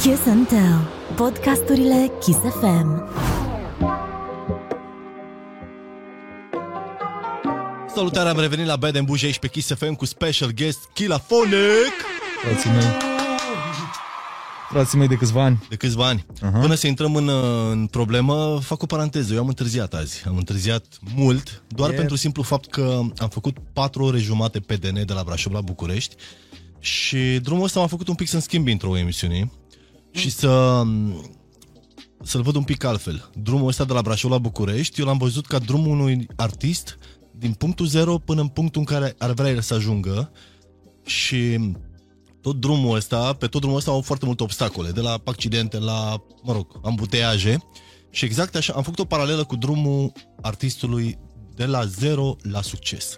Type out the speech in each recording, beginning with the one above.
Kiss and Tell. Podcasturile Kiss FM. Salutare, am revenit la Bad and Bougie aici pe Kiss FM cu special guest Kilafonic Frații mei. Frații mei de câțiva ani. de câțiva ani. Uh-huh. Până să intrăm în, uh, în problemă, fac o paranteză. Eu am întârziat azi. Am întârziat mult, doar Yeah. pentru simplu fapt că am făcut 4 ore jumate pe DN de la Brașov la București și drumul ăsta m-a făcut un pic să-mi schimb intro emisiunii și să să-l văd un pic altfel. Drumul ăsta de la Brașov la București, eu l-am văzut ca drumul unui artist din punctul zero până în punctul în care ar vrea el să ajungă și tot drumul ăsta, pe tot drumul ăsta au foarte multe obstacole, de la accidente la, mă rog, ambuteiaje. Și exact așa, am făcut o paralelă cu drumul artistului de la zero la succes.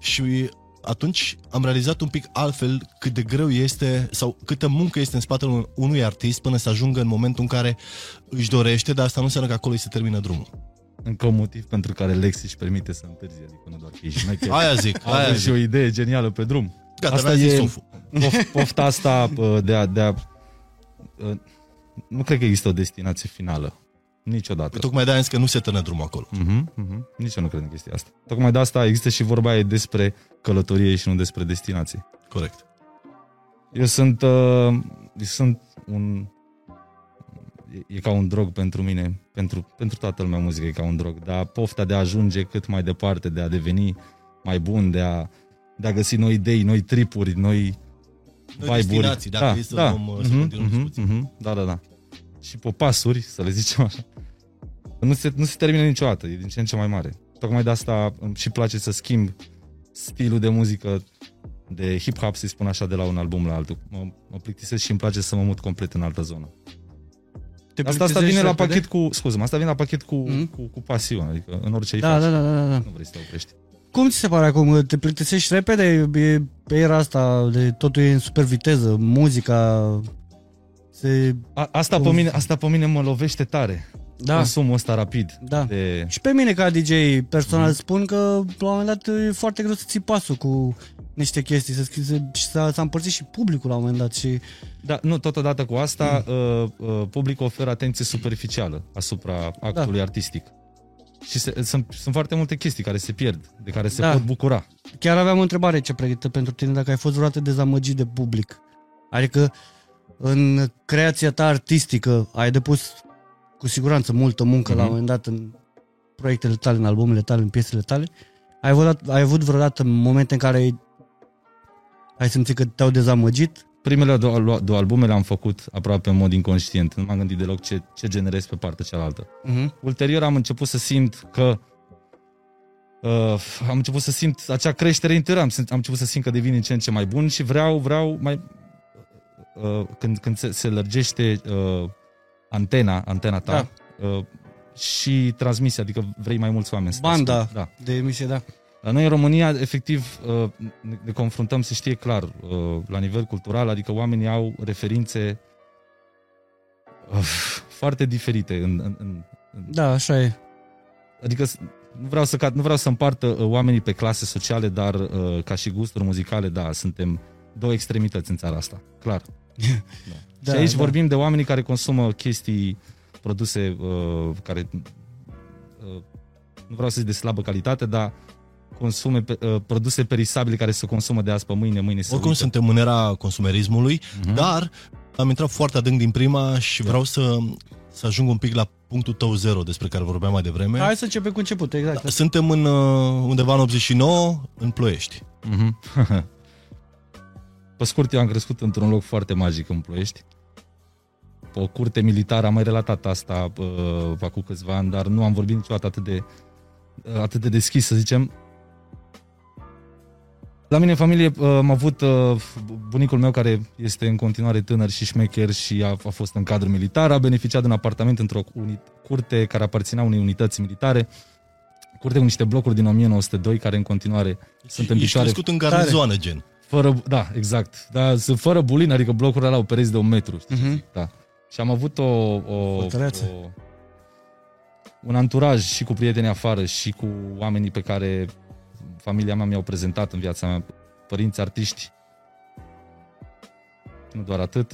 Și atunci am realizat un pic altfel cât de greu este sau câtă muncă este în spatele un- unui artist până să ajungă în momentul în care își dorește, dar asta nu înseamnă că acolo îi se termină drumul. Încă un motiv pentru care Lexi își permite să întârzie, adică nu doar că e șmecher. Aia zic, Are aia și zic. o idee genială pe drum. Gata, asta mi-a zis e Sofu. pof, pofta asta uh, de a, de a... uh, Nu cred că există o destinație finală. Niciodată. Păi Tocmai de-aia am zis că nu se tănă drumul acolo. Mhm, mhm. Nici eu nu cred în chestia asta. Tocmai de asta există și vorba aia despre călătorie și nu despre destinație. Corect. Eu sunt, uh, eu sunt un... E, e ca un drog pentru mine, pentru, pentru toată lumea muzică e ca un drog, dar pofta de a ajunge cât mai departe, de a deveni mai bun, de a, de a găsi noi idei, noi tripuri, noi Noi vibe-uri. destinații, dacă e să luăm, uh, să Mhm, continuăm mhm, discuția. mhm. Da, da, da. Și popasuri, să le zicem așa. Nu se, nu se termină niciodată, e din ce în ce mai mare. Tocmai de asta îmi și place să schimb stilul de muzică de hip-hop, să-i spun așa, de la un album la altul. Mă, mă plictisesc și îmi place să mă mut complet în altă zonă. Te Asta, asta vine plictisești la repede? pachet cu, scuze asta vine la pachet cu, Mhm. cu, cu pasiune, adică în orice îi Da, faci. da, da, da, da. Nu vrei să te oprești. Cum ți se pare acum? Te plictisești repede? E pe era asta de totul e în super viteză, muzica se... A, asta, pe mine, asta pe mine mă lovește tare. Da, Consumul ăsta rapid. da. De... Și pe mine ca DJ personal spun că la un moment dat e foarte greu să ții pasul cu niște chestii, să schizi, și s-a, s-a împărțit și publicul la un moment dat și Da, nu, totodată cu asta, uh, uh, publicul oferă atenție superficială asupra actului Da. artistic. Și se, sunt, sunt foarte multe chestii care se pierd, de care se Da. pot bucura. chiar aveam o întrebare ce pregătită pentru tine, dacă ai fost vreodată dezamăgit de public. Adică în creația ta artistică ai depus cu siguranță multă muncă Mhm. la un moment dat în proiectele tale, în albumele tale, în piesele tale. Ai avut, ai avut vreodată momente în care ai, ai simțit că te-au dezamăgit? Primele două, două albume le-am făcut aproape în mod inconștient. Nu m-am gândit deloc ce, ce generez pe partea cealaltă. Uh-huh. Ulterior am început să simt că uh, am început să simt acea creștere interioară, am, simt- am început să simt că devin în ce în ce mai bun și vreau, vreau mai uh, când, când se, se lărgește uh, antena, antena ta uh, și transmisia, adică vrei mai mulți oameni să te Banda asculte. Da. de emisie, da. La noi în România, efectiv, uh, ne- ne confruntăm, se știe clar, uh, la nivel cultural, adică oamenii au referințe uh, foarte diferite în, în, în, în Da, așa e. Adică s- nu vreau să, ca- nu vreau să împartă uh, oamenii pe clase sociale, dar uh, ca și gusturi muzicale, da, suntem două extremități în țara asta, clar. Da. Da, și aici da. vorbim de oamenii care consumă chestii produse uh, care uh, nu vreau să zic de slabă calitate, dar consume pe, uh, produse perisabile care se consumă de azi pe mâine, mâine se Oricum uită. suntem în era consumerismului, Mhm. dar am intrat foarte adânc din prima și vreau să, să ajung un pic la punctul tău zero despre care vorbeam mai devreme. Hai să începem cu început, exact. Suntem în, uh, undeva în 89, în Ploiești. Mhm. Pe scurt, eu am crescut într-un loc foarte magic în Ploiești. Pe o curte militară, am mai relatat asta uh, acum câțiva ani, dar nu am vorbit niciodată atât de, uh, atât de deschis, să zicem. La mine în familie uh, am avut uh, bunicul meu care este în continuare tânăr și șmecher și a, a fost în cadru militar, a beneficiat de un apartament într-o uni- curte care aparținea unei unități militare, curte cu niște blocuri din 1902 care în continuare sunt în Ești picioare crescut în garnizoană, gen. fără, da, exact. Da, sunt fără bulin, adică blocurile alea au pereți de un metru. Știi? Mhm. Da. Și am avut o, o, Fortăreață. o, un anturaj și cu prieteni afară și cu oamenii pe care familia mea mi-au prezentat în viața mea, părinți artiști. Nu doar atât.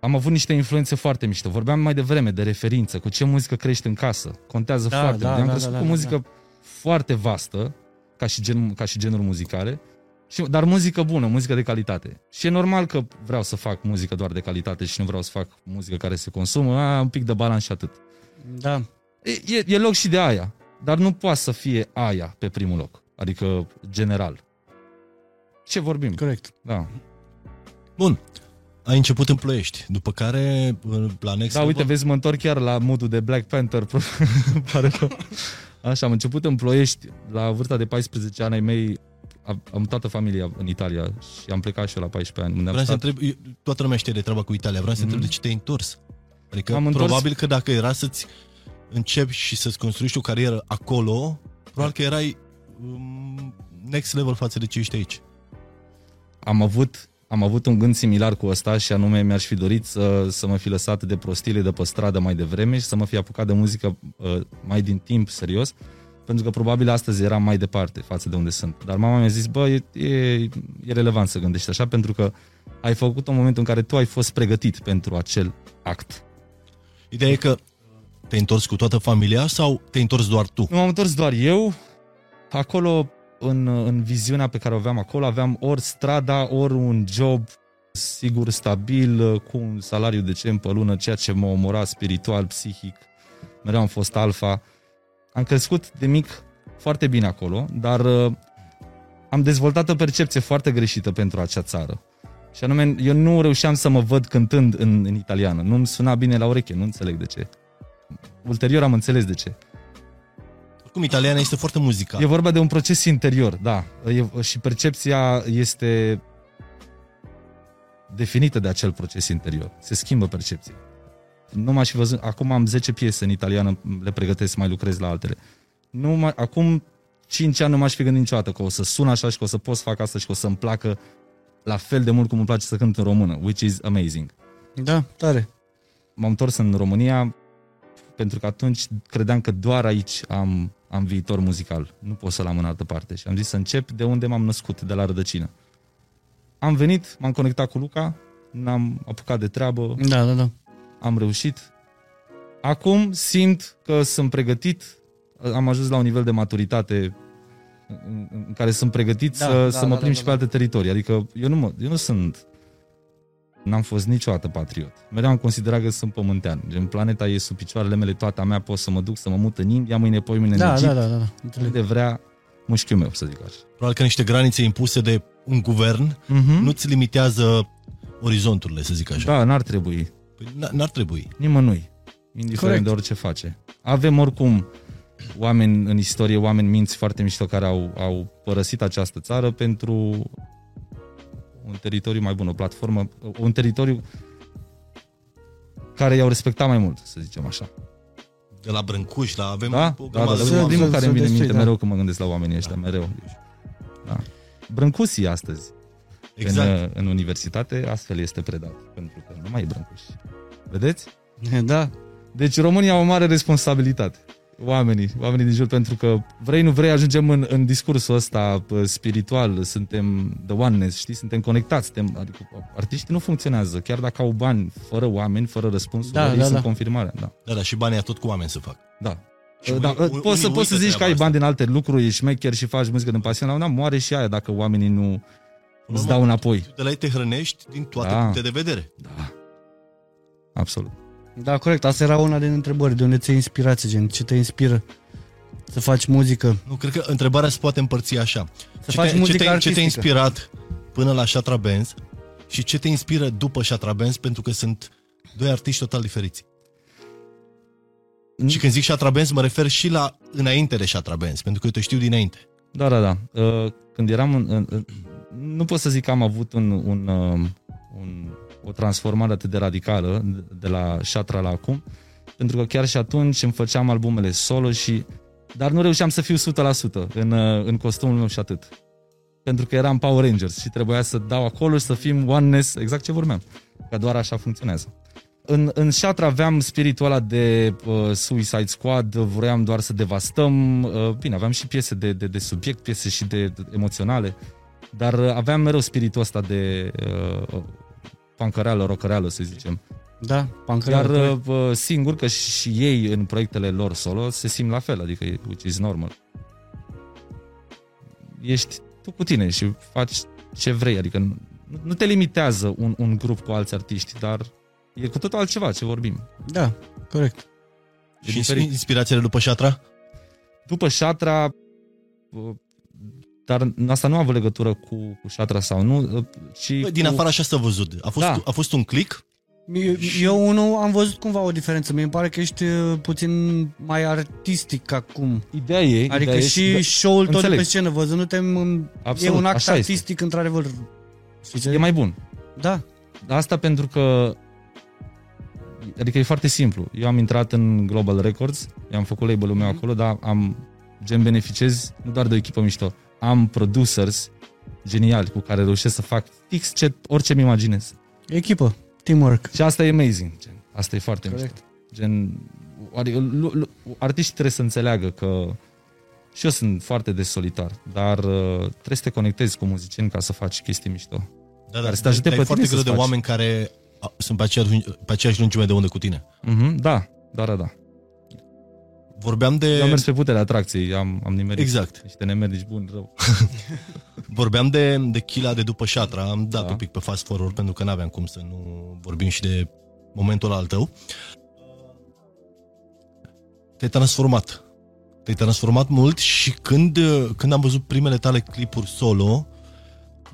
am avut niște influențe foarte mișto. Vorbeam mai devreme de referință, cu ce muzică crești în casă. Contează Da, foarte da, mult. Am da, crescut da, cu da, muzică foarte vastă, ca și, gen, ca și genuri muzicale, și, dar muzică bună, muzică de calitate. Și e normal că vreau să fac muzică doar de calitate și nu vreau să fac muzică care se consumă, a, un pic de balans și atât. Da. E, e, e loc și de aia, dar nu poate să fie aia pe primul loc, adică general. Ce vorbim? Corect. Da. Bun. Ai început în Ploiești, după care la Next Da, Level- uite, vezi, mă întorc chiar la modul de Black Panther. Pare rău. Așa, am început în Ploiești, la vârsta de 14 ani ai mei, am, am toată familia în Italia și am plecat și eu la 14 ani. Unde am Vreau să stat. întreb, eu- toată lumea știe de treaba cu Italia, vreau să întreb de ce te-ai întors. Adică M-am întors- probabil că dacă era să-ți începi și să-ți construiești o carieră acolo, probabil că erai um, next level față de ce ești aici. am avut am avut un gând similar cu ăsta și anume mi-aș fi dorit să, să mă fi lăsat de prostile de pe stradă mai devreme și să mă fi apucat de muzică uh, mai din timp serios, pentru că probabil astăzi eram mai departe față de unde sunt. Dar mama mi-a zis, bă, e, e, e relevant să gândești așa, pentru că ai făcut un moment în care tu ai fost pregătit pentru acel act. Ideea e că te-ai întors cu toată familia sau te-ai întors doar tu? Nu m-am întors doar eu. Acolo, în, în viziunea pe care o aveam acolo, aveam ori strada, ori un job sigur, stabil, cu un salariu decent pe lună, ceea ce mă omora spiritual, psihic. Mereu am fost alfa. Am crescut de mic foarte bine acolo, dar uh, am dezvoltat o percepție foarte greșită pentru acea țară. Și anume, eu nu reușeam să mă văd cântând în, în italiană. Nu-mi suna bine la ureche, nu înțeleg de ce. Ulterior am înțeles de ce. Oricum, italiana este foarte muzicală. E vorba de un proces interior, da. E, și percepția este definită de acel proces interior. Se schimbă percepția. Nu m-aș fi văzut, acum am 10 piese în italiană, le pregătesc, mai lucrez la altele. Nu mai, acum 5 ani nu m-aș fi gândit niciodată că o să sun așa și că o să pot să fac asta și că o să-mi placă la fel de mult cum îmi place să cânt în română, which is amazing. Da, tare. M-am întors în România pentru că atunci credeam că doar aici am, am viitor muzical. Nu pot să-l am în altă parte. Și am zis să încep de unde m-am născut, de la rădăcină. Am venit, m-am conectat cu Luca, n-am apucat de treabă, Da, da, da. Am reușit. Acum simt că sunt pregătit, am ajuns la un nivel de maturitate în, în care sunt pregătit Da, să, da, să mă da, plimb da, și da. pe alte teritorii. Adică eu nu, mă, eu nu sunt N-am fost niciodată patriot. Mereu am considerat că sunt pământean. Gen, planeta e sub picioarele mele, toată a mea, pot să mă duc, să mă mut în India, mâine, poi mâine în Da, Egipt, da, da, da, da. Înțeleg. unde vrea mușchiul meu, să zic așa. Probabil că niște granițe impuse de un guvern Mm-hmm. nu-ți limitează orizonturile, să zic așa. Da, n-ar trebui. Păi n- n-ar trebui. Nimănui. Indiferent Corect. de orice face. Avem oricum oameni în istorie, oameni minți foarte mișto care au, au părăsit această țară pentru un teritoriu mai bun, o platformă, un teritoriu care i-au respectat mai mult, să zicem așa. De la Brâncuș, la avem Da, o da, da, grămadă da, de da, oameni. primul Să- care să îmi vine în minte destui, da. mereu când mă gândesc la oamenii ăștia, mereu. Da. Brâncusii astăzi, Exact. în, în universitate, astfel este predat, pentru că nu mai e Brâncuși. Vedeți? Da, Deci România au o mare responsabilitate. Oamenii, oamenii din jur, pentru că vrei, nu vrei, ajungem în, în discursul ăsta pă, spiritual, suntem the oneness, știi, suntem conectați, suntem, adică artiștii nu funcționează, chiar dacă au bani, fără oameni, fără răspunsuri, Da, da, ei da, sunt da. confirmarea, da. Da, da, și banii tot cu oameni să fac. Da. Și da, unii- unii poți să, uită poți să zici treaba că ai asta. bani din alte lucruri, ești șmecher și faci muzică din pasiune, la un dat moare și aia dacă oamenii nu îți dau înapoi. De la ei te hrănești din toate Da. puncte de vedere. Da. Absolut. da, corect. Asta era una din întrebări. De unde ți inspirație, gen? Ce te inspiră să faci muzică? Nu, cred că întrebarea se poate împărți așa. Să ce, faci te, muzică ce, te, ce te-a artistică. inspirat până la Shatra Benz și ce te inspiră după Shatra Benz pentru că sunt doi artiști total diferiți. Și când zic Shatra Benz mă refer și la înainte de Shatra Benz, pentru că eu te știu dinainte. Da, da, da. Uh, Când eram în, în, în nu pot să zic că am avut un, un, um, un, o transformare atât de radicală de- de la Shatra la acum, pentru că chiar și atunci îmi făceam albumele solo și dar nu reușeam să fiu 100% în, uh, în costumul meu și atât. Pentru că eram Power Rangers și trebuia să dau acolo și să fim oneness, exact ce vorbeam. Că doar așa funcționează. În, în Shatra aveam spiritul ăla de uh, Suicide Squad, vroiam doar să devastăm. Uh, bine, aveam și piese de, de, de subiect, piese și de, de emoționale, dar uh, aveam mereu spiritul ăsta de uh, pancăreală, rocăreală, să zicem. Da, pancări. Iar uh, singur, că și ei în proiectele lor solo se simt la fel, adică e- which is normal. Ești tu cu tine și faci ce vrei, adică nu, nu te limitează un, un grup cu alți artiști, dar e cu totul altceva ce vorbim. Da, corect. E Și diferit. inspirațiile după Șatra? După Șatra, uh, dar asta nu a avut legătură cu, cu Șatra sau nu, uh, ci Bă, din cu... afară așa s-a văzut. A fost, Da. a fost un click? Eu, eu unul am văzut cumva o diferență. Mie îmi pare că ești uh, puțin mai artistic acum. Ideea e... Adică ideea e și da, show-ul tot de înțeleg. pe scenă, văzându-te, în- e Absolut, un act așa este. artistic într-adevăr. Știi ce? E mai bun. Da, Asta pentru că adică e foarte simplu. Eu am intrat în Global Records, i-am făcut label-ul meu acolo, dar am gen beneficiez nu doar de o echipă mișto. Am producers geniali cu care reușesc să fac fix ce, orice mi imaginez. echipă, teamwork. Și asta e amazing. Gen. Asta e foarte Corect. mișto. Gen, adică, lu, lu, artiștii trebuie să înțeleagă că și eu sunt foarte des solitar, dar uh, trebuie să te conectezi cu muzicieni ca să faci chestii mișto. Da, Care să te ajute dar pe e foarte tine greu să de faci. oameni care a, sunt pe aceeași, pe aceeași lungime de undă cu tine. Mm-hmm, da, da, da, da. Vorbeam de... Eu am mers pe puterea atracției, am, am nimerit Exact. niște nemernici buni rău. Vorbeam de, de Chila de după Șatra, am dat Da. un pic pe fast forward pentru că n-aveam cum să nu vorbim și de momentul al tău. Te-ai transformat. Te-ai transformat mult și când, când am văzut primele tale clipuri solo,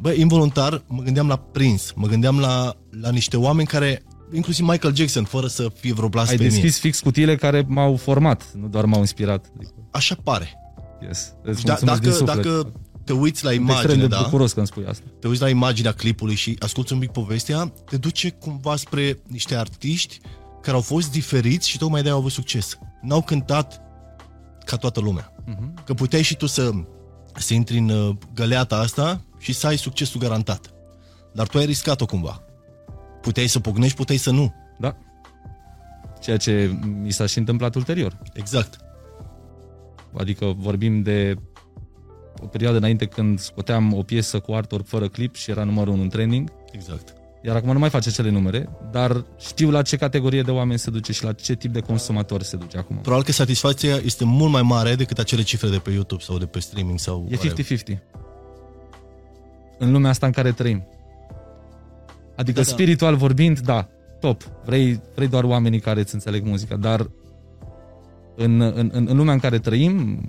bă, involuntar mă gândeam la Prince, mă gândeam la, la niște oameni care, inclusiv Michael Jackson, fără să fie vreo Ai blasfemie. deschis fix cutiile care m-au format, nu doar m-au inspirat. Adică, Așa pare. yes. Îți Da, mulțumesc din dacă, suflet. dacă te uiți la Sunt extrem imagine, de da? bucuros că îmi spui asta. te uiți la imaginea clipului și asculti un pic povestea, te duce cumva spre niște artiști care au fost diferiți și tocmai de-aia au avut succes. N-au cântat ca toată lumea. Mhm. Că puteai și tu să, să intri în uh, găleata asta și să ai succesul garantat. Dar tu ai riscat-o cumva. Puteai să pognești, puteai să nu. Da. Ceea ce mi s-a și întâmplat ulterior. Exact. Adică vorbim de o perioadă înainte când scoteam o piesă cu artwork fără clip și era numărul 1 în training, Exact. iar acum nu mai face acele numere, dar știu la ce categorie de oameni se duce și la ce tip de consumator se duce acum. Probabil că satisfacția este mult mai mare decât acele cifre de pe YouTube sau de pe streaming sau... E whatever. 50-50. În lumea asta în care trăim. Adică Da, da, da. spiritual vorbind, da, top. Vrei, vrei doar oamenii care îți înțeleg muzica, dar în, în, în, în lumea în care trăim,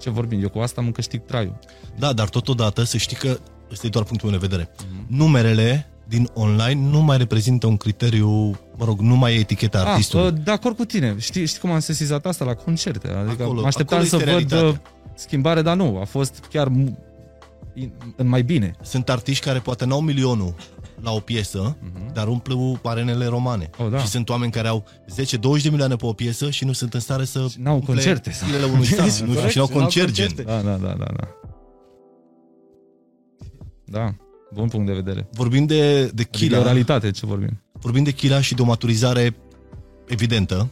ce vorbim, eu cu asta mă câștig traiul. Da, dar totodată să știi că ăsta e doar punctul meu de vedere. Numerele din online nu mai reprezintă un criteriu, mă rog, nu mai e eticheta artistului. Ah, de acord cu tine. Știi, știi cum am sesizat asta la concerte? Adică Acolo- mă așteptam acolo să este văd realitatea. uh, schimbare, dar nu. A fost chiar mu- in- în mai bine. Sunt artiști care poate n-au milionul la o piesă, dar umplu arenele romane. Mhm. Oh, da. Și sunt oameni care au 10-20 de milioane pe o piesă și nu sunt în stare să n-au umple concerte. zilele unui stat. nu știu, Corect, și n-au și n-au concert gen. concerte. Da, da, da, da, da. Da, bun punct de vedere. Vorbim de, de Adică e o Chila, realitate ce vorbim. vorbim de Chila și de o maturizare evidentă.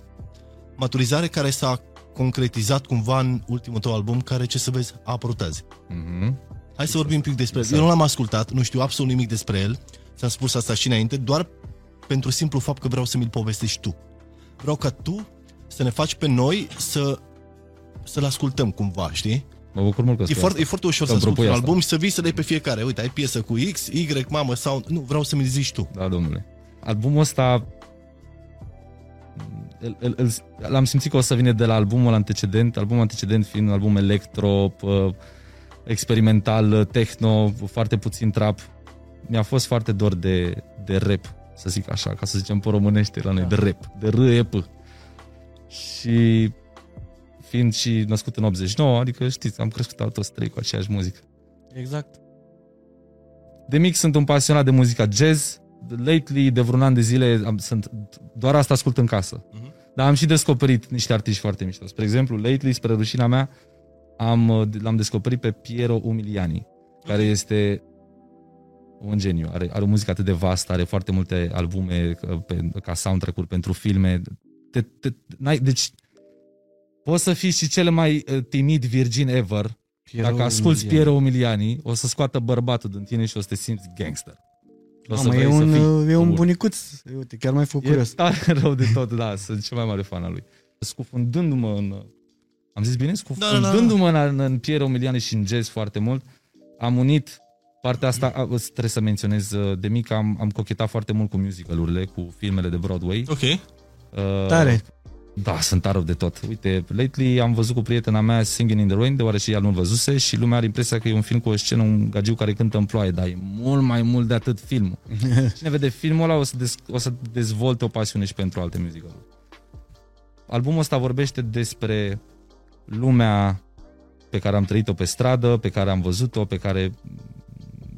Maturizare care s-a concretizat cumva în ultimul tău album, care, ce să vezi, a apărut azi. Mhm. Hai să vorbim un pic despre el. Exact. Eu nu l-am ascultat, nu știu absolut nimic despre el. Ți-am spus asta și înainte, doar pentru simplu fapt că vreau să mi-l povestești tu. Vreau ca tu să ne faci pe noi să să-l ascultăm cumva, știi? Mă bucur mult că E spui foarte, e asta. foarte ușor Că să asculti un propui asta. album și să vii să dai pe fiecare. Uite, ai piesă cu X, Y, mamă, sound. Nu, vreau să mi-l zici tu. Da, domnule. Albumul ăsta îl, îl, îl, l-am simțit că o să vină de la albumul antecedent, albumul antecedent fiind un album electro, p- experimental, techno, foarte puțin trap. Mi-a fost foarte dor de, de rap, să zic așa, ca să zicem pe românește la noi, de rap, de R-E-P. Și fiind și născut în 89, adică știți, am crescut toți trei cu aceeași muzică. Exact. De mic sunt un pasionat de muzica jazz. Lately, de vreun an de zile, am, sunt, doar asta ascult în casă. Mhm. Dar am și descoperit niște artiști foarte mișto. Spre exemplu, lately, spre rușina mea, am, uh, l-am descoperit pe Piero Umiliani, care este un geniu. Are, are o muzică atât de vastă, are foarte multe albume uh, pe, ca soundtrack-uri pentru filme. Te, te, n-ai, deci, poți să fii și cel mai uh, timid virgin ever, Piero dacă asculti Umiliani. Piero Umiliani, o să scoată bărbatul din tine și o să te simți gangster. O să Mamă, e vrei să un, fii e un bun. bunicuț. Uite, chiar mai făcut E curios. tare rău de tot, da, sunt cel mai mare fan al lui. Scufundându-mă în... Am zis bine? Scufundându-mă Da, în, în Piero Miliane și în jazz foarte mult, am unit partea asta, a, trebuie să menționez, uh, de mic am, am cochetat foarte mult cu musicalurile, cu filmele de Broadway. Ok. Uh, Tare. Da, sunt tare rău de tot. Uite, lately am văzut cu prietena mea Singing in the Rain, deoarece ea nu-l văzuse și lumea are impresia că e un film cu o scenă, un gagiu care cântă în ploaie, dar e mult mai mult de atât filmul. Cine vede filmul ăla o să, dez, o să dezvolte o pasiune și pentru alte musicaluri. Albumul ăsta vorbește despre lumea pe care am trăit-o pe stradă, pe care am văzut-o, pe care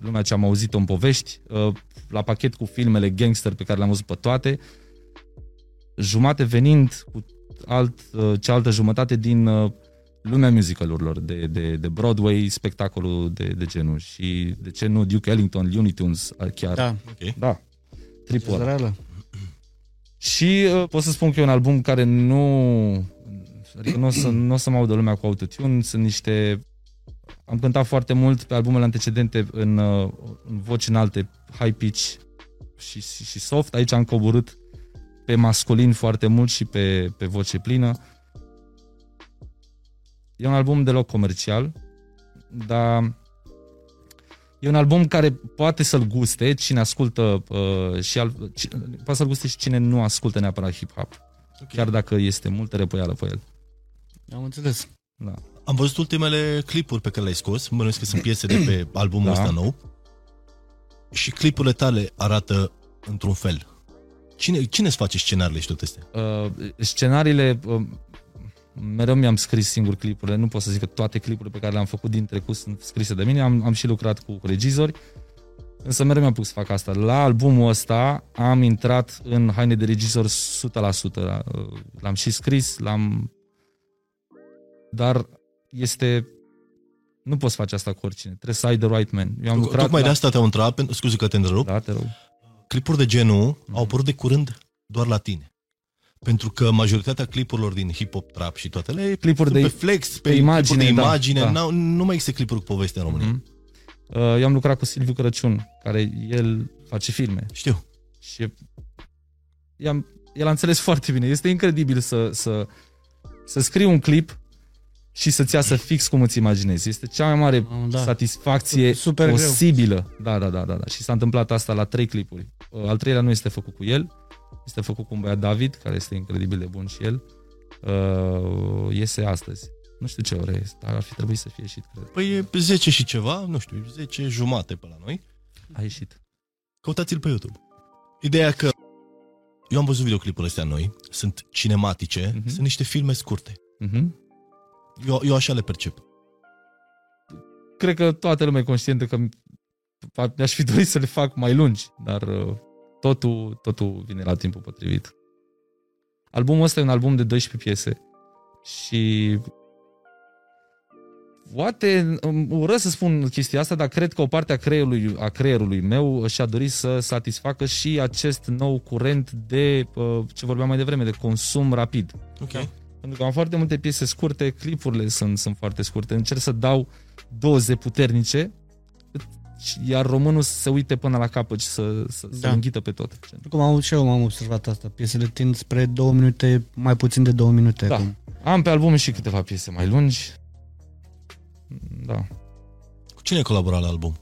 lumea ce am auzit-o în povești, uh, la pachet cu filmele gangster pe care le-am văzut pe toate, jumate venind cu alt, uh, cealaltă jumătate din uh, lumea musicalurilor de, de, de Broadway, spectacolul de, de genul și de ce nu Duke Ellington, Looney Tunes, uh, chiar. Da, Ok. da. Tripul ăla. Cezarelă. Și uh, pot să spun că e un album care nu... Adică nu o să, n-o să mă audă lumea cu autotune, sunt niște... Am cântat foarte mult pe albumele antecedente în, uh, în voci înalte, high pitch și, și, și soft. Aici am coborât pe masculin foarte mult și pe, pe voce plină. E un album deloc comercial, dar E un album care poate să-l guste cine ascultă uh, și al, ci, poate să-l guste și cine nu ascultă neapărat hip-hop. Ok. Chiar dacă este multă repoială pe el. Am înțeles. Da. Am văzut ultimele clipuri pe care le-ai scos, mă că sunt piese de pe albumul Da. ăsta nou. Și clipurile tale arată într-un fel. Cine, cine îți face scenariile și toate astea? Uh, scenariile uh, mereu mi-am scris singur clipurile, nu pot să zic că toate clipurile pe care le-am făcut din trecut sunt scrise de mine, am, am și lucrat cu regizori, însă mereu mi-am pus să fac asta. La albumul ăsta am intrat în haine de regizor 100%, uh, l-am și scris, l-am... Dar este... Nu poți face asta cu oricine, trebuie să ai the right man. Eu am lucrat Tocmai la... de asta te-au întrebat, pentru- scuze că te întrerup, Da, te rog. clipuri de genul Mhm. au apărut de curând doar la tine. Pentru că majoritatea clipurilor din hip-hop, trap și toate le Clipuri sunt de pe flex, pe, pe imagine, clipuri de da, imagine, da. n-au- nu mai există clipuri cu poveste în România. Mhm. Uh, Eu am lucrat cu Silviu Crăciun, care el face filme Știu. și i-am, el a înțeles foarte bine. Este incredibil să, să, să scrii un clip și să-ți iasă fix cum îți imaginezi. Este cea mai mare Ah, da. satisfacție Super greu. posibilă. Da, da, da, da, da. Și s-a întâmplat asta la trei clipuri. Uh, Al treilea nu este făcut cu el, este făcut cu un băiat David, care este incredibil de bun și el. Uh, iese astăzi. Nu știu ce oră este, dar ar fi trebuit să fie ieșit, cred. Păi e 10 și ceva, nu știu, 10 jumate pe la noi. A ieșit. Căutați-l pe YouTube. Ideea că eu am văzut videoclipurile astea noi, sunt cinematice, Mhm. sunt niște filme scurte. Uh-huh. Eu, eu așa le percep. cred că toată lumea e conștientă că mi-aș fi dorit să le fac mai lungi, dar uh, totul, totul vine la timpul potrivit. Albumul ăsta e un album de 12 piese și poate îmi urăsc să spun chestia asta, dar cred că o parte a creierului, a creierului meu și-a dorit să satisfacă și acest nou curent de, uh, ce vorbeam mai devreme, de consum rapid. Ok. Pentru că am foarte multe piese scurte, clipurile sunt, sunt foarte scurte. Încerc să dau doze puternice, iar românul să se uite până la capăt și să, să, da. să Da. înghită pe tot. Cum am, și eu am observat asta. Piesele tind spre două minute, mai puțin de două minute Da. acum. Am pe album și câteva piese mai lungi. Da. Cu cine ai colaborat la album?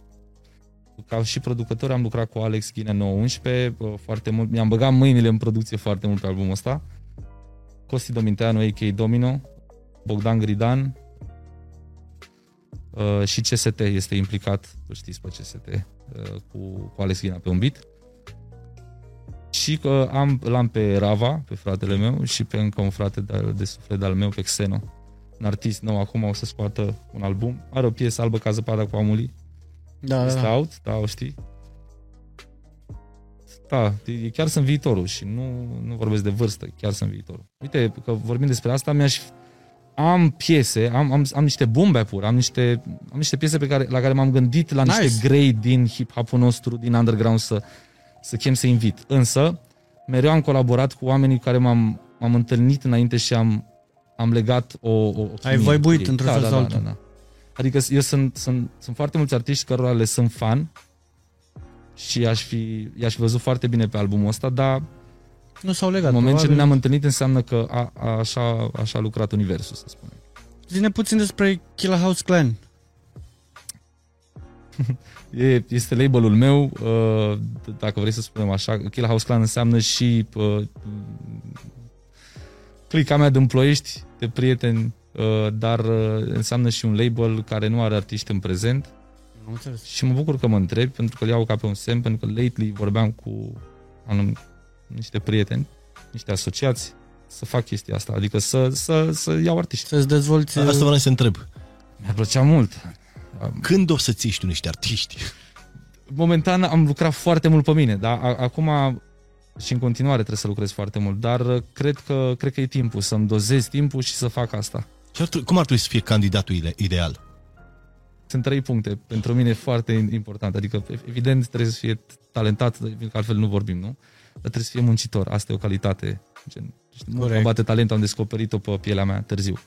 Ca și producător am lucrat cu Alex Ghine 911 bă, foarte mult. Mi-am băgat mâinile în producție foarte mult pe albumul ăsta. Costi Dominteanu, a.k.a. Domino, Bogdan Gridan uh, și CST este implicat, îl știți pe CST, uh, cu, cu Alex Ghina pe un beat. Și că am, l-am pe Rava, pe fratele meu, și pe încă un frate de, de suflet al meu, pe Xeno. Un artist nou, acum o să scoată un album. Are o piesă albă ca zăpada cu Amuli, Da, da, este da. out, da, o știi? Da, e chiar sunt viitorul și nu, nu vorbesc de vârstă, chiar sunt viitorul. Uite, că vorbim despre asta, mi-aș am piese, am, am, am niște boom pur, am niște, am niște piese pe care, la care m-am gândit la niște Nice. grei din hip-hop-ul nostru, din underground să, să chem să invit. Însă, mereu am colaborat cu oamenii cu care m-am, m-am întâlnit înainte și am, am legat o, o, o Ai chimie vibuit cu ei. într-un da, fel da, sau da, altul. da, da. Adică eu sunt, sunt, sunt foarte mulți artiști cărora le sunt fan și aș fi, i-aș fi văzut foarte bine pe albumul ăsta, dar Nu s-au legat. în moment ce probabil. ne-am întâlnit înseamnă că a, a, așa, așa a lucrat universul, să spunem. Zine puțin despre Killer House Clan. E, este labelul meu, uh, dacă vrei să spunem așa, Kill House Clan înseamnă și uh, clica mea de ploiești, de prieteni, uh, dar uh, înseamnă și un label care nu are artiști în prezent Am înțeles. și mă bucur că mă întrebi, pentru că îl iau ca pe un semn, pentru că lately vorbeam cu anum, niște prieteni, niște asociați, să fac chestia asta, adică să, să, să iau artiști. Să-ți dezvolți... Asta vreau să întreb. Mi-a plăcea mult. Când o să ții tu niște artiști? momentan am lucrat foarte mult pe mine, dar a- acum și în continuare trebuie să lucrez foarte mult, dar uh, cred că, cred că e timpul să-mi dozez timpul și să fac asta. Și ar trebui- Cum ar trebui să fie candidatul ide- ideal? Sunt trei puncte pentru mine foarte importante, adică evident trebuie să fie talentat, că altfel nu vorbim, nu? Dar trebuie să fie muncitor, asta e o calitate. Gen, nu Corect. mă bate talentul, am descoperit-o pe pielea mea târziu.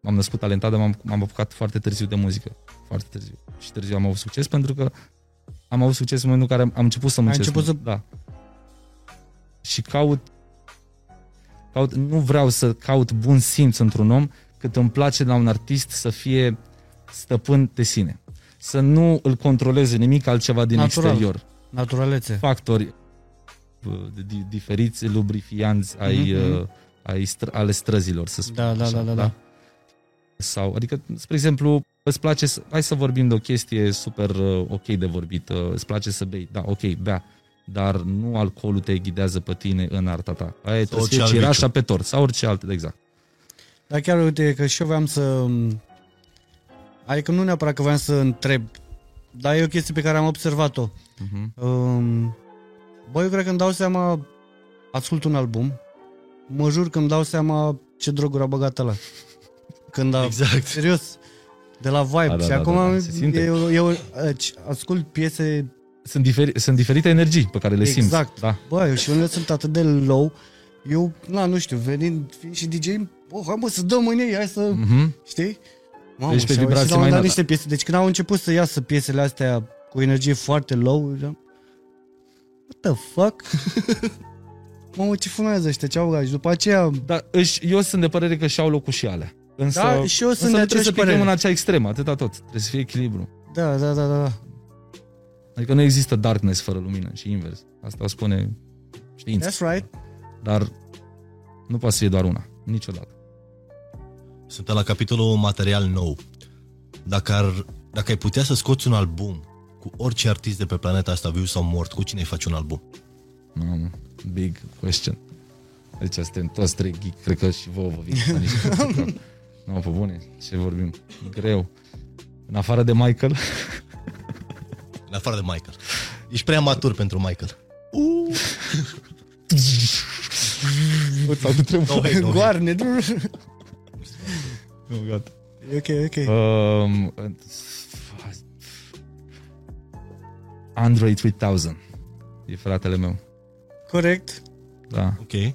M-am născut talentat, dar m-am, m-am apucat foarte târziu de muzică. Foarte târziu. Și târziu am avut succes pentru că am avut succes în momentul în care am, am început să muncesc. început să- Da. Și caut, caut, nu vreau să caut bun simț într-un om, cât îmi place la un artist să fie stăpân de sine. Să nu îl controleze nimic altceva din Natural. exterior. Naturalețe. Factori uh, di- diferiți, lubrifianți ai, Mhm. uh, ai str- ale străzilor, să spun Da, da, așa, da, da, da. Sau, adică, spre exemplu, îți place să, hai să vorbim de o chestie super uh, ok de vorbit, uh, îți place să bei, da, ok, bea, dar nu alcoolul te ghidează pe tine în arta ta. Aia trebuie să orice fie alt cireașa viciu. pe tort, sau orice alt, exact. Dar chiar uite că și eu voiam să... Adică nu neapărat că voiam să întreb, dar e o chestie pe care am observat-o. Uh-huh. Um, bă, eu cred că îmi dau seama, ascult un album, mă jur că îmi dau seama ce droguri a băgat ăla. Când a, Exact. serios, de la vibe. Da, da, și da, acum da, da, se simte. eu, eu deci, ascult piese, Sunt, diferi, sunt diferite energii pe care le simți. Exact. Da. bă, eu și unele sunt atât de low, eu, na, nu știu, venind, fiind și DJ, oh, hai mă să dăm în ei, hai să, Uh-huh. știi? Mamă, Deci pe și au- vibrații și au mai dat înalte. niște piese. Deci când au început să iasă piesele astea cu energie foarte low, eram, what the fuck? Mamă, ce fumează ăștia, ce au Și după aceea, Dar își, eu sunt de părere că și-au locul și alea. Însă, Da, și eu însă sunt nu de trebuie să aceeași picăm părere. în acea extremă, atâta tot. Trebuie să fie echilibru. da, da, da, da, da. Adică nu există darkness fără lumină și invers. Asta o spune știința. That's right. Dar nu poate să fie doar una. Niciodată. Suntem la capitolul material nou. Dacă, ar, dacă ai putea să scoți un album cu orice artist de pe planeta asta, viu sau mort, cu cine ai face un album? Mamă, big question. Deci suntem toți trei geek, cred că și vouă vă vin ca niște Nu, pe bune, ce vorbim? Greu. În afară de Michael, În afară de Michael. Ești prea matur pentru Michael. sau tu trebuie. No hate, no hate. Goarne. Oh, gata. ok, ok. Um, Android 3000 e fratele meu. Corect. Da. Ok.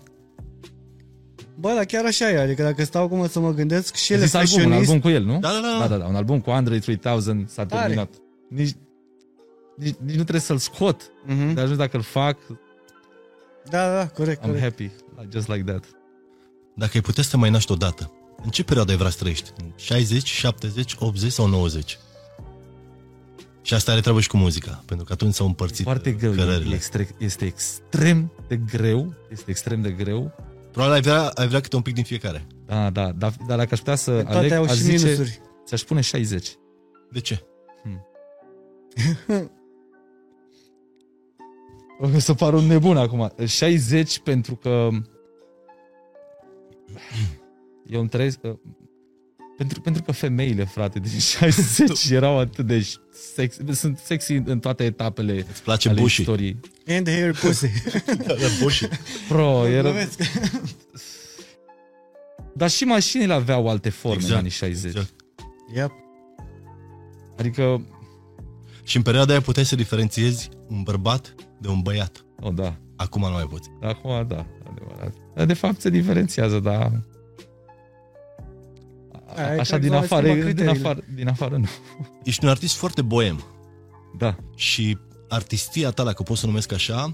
Bă, dar chiar așa e, adică dacă stau acum să mă gândesc și el e Zis album, un fashionist, album cu el, nu? Da, da, da. Da, da, da, un album cu Android 3000 s-a Tare. terminat. Nici, nici, nici nu trebuie să-l scot. Mhm. De ajuns dacă îl fac, Da, da, corect, I'm corect. happy. Like, just like that. Dacă ai putea să te mai naști odată, în ce perioadă ai vrea să trăiești? În 60, 70, 80 sau 90? Și asta are treabă și cu muzica, pentru că atunci s-au împărțit Foarte greu. E, cărările. e extre, este extrem de greu. Este extrem de greu. Probabil ai vrea, ai vrea câte un pic din fiecare. Da, da, dar, dar dacă aș putea să Toate aleg, au aș și zice, minusuri. ți-aș pune 60. De ce? O să par un nebun acum. 60 pentru că eu îmi trăiesc... uh, Pentru, pentru că femeile, frate, din 60 erau atât de sexy, sunt sexy în toate etapele Îți place ale bușii? istoriei. And the hair pussy. bușii. Pro, era... Glumesc. Dar și mașinile aveau alte forme Exact, în anii 60. exact. Yep. Adică, Și în perioada aia puteai să diferențiezi un bărbat de un băiat. oh da, Acum nu mai poți. acum da, adevărat. Dar de fapt se diferențiază, dar... Aia e Așa că din s-au afară, schimbat din criteriile. afară, din afară nu. Ești un artist foarte boem. Da. Și artistia ta, dacă pot să o numesc așa,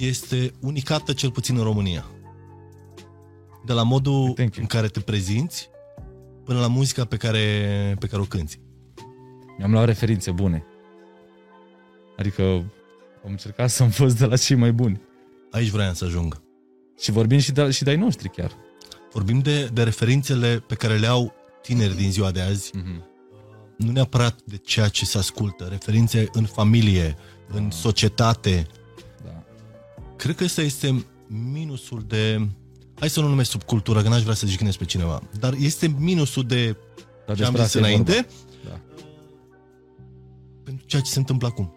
este unicată cel puțin în România. De la modul Thank you. în care te prezinți până la muzica pe care, pe care o cânti. Mi-am luat referințe bune. Adică am încercat să învăț de la cei mai buni. Aici vreau să ajung. Și vorbim și de, și de ai noștri chiar. Vorbim de, de referințele pe care le au tineri din ziua de azi, Mm-hmm. nu neapărat de ceea ce se ascultă, referințe în familie, în societate. Da. Cred că ăsta este minusul de... Hai să nu numesc subcultură, că n-aș vrea să jignesc pe cineva, dar este minusul de Dar ce am despre zis asta e înainte, vorba. Da. pentru ceea ce se întâmplă acum.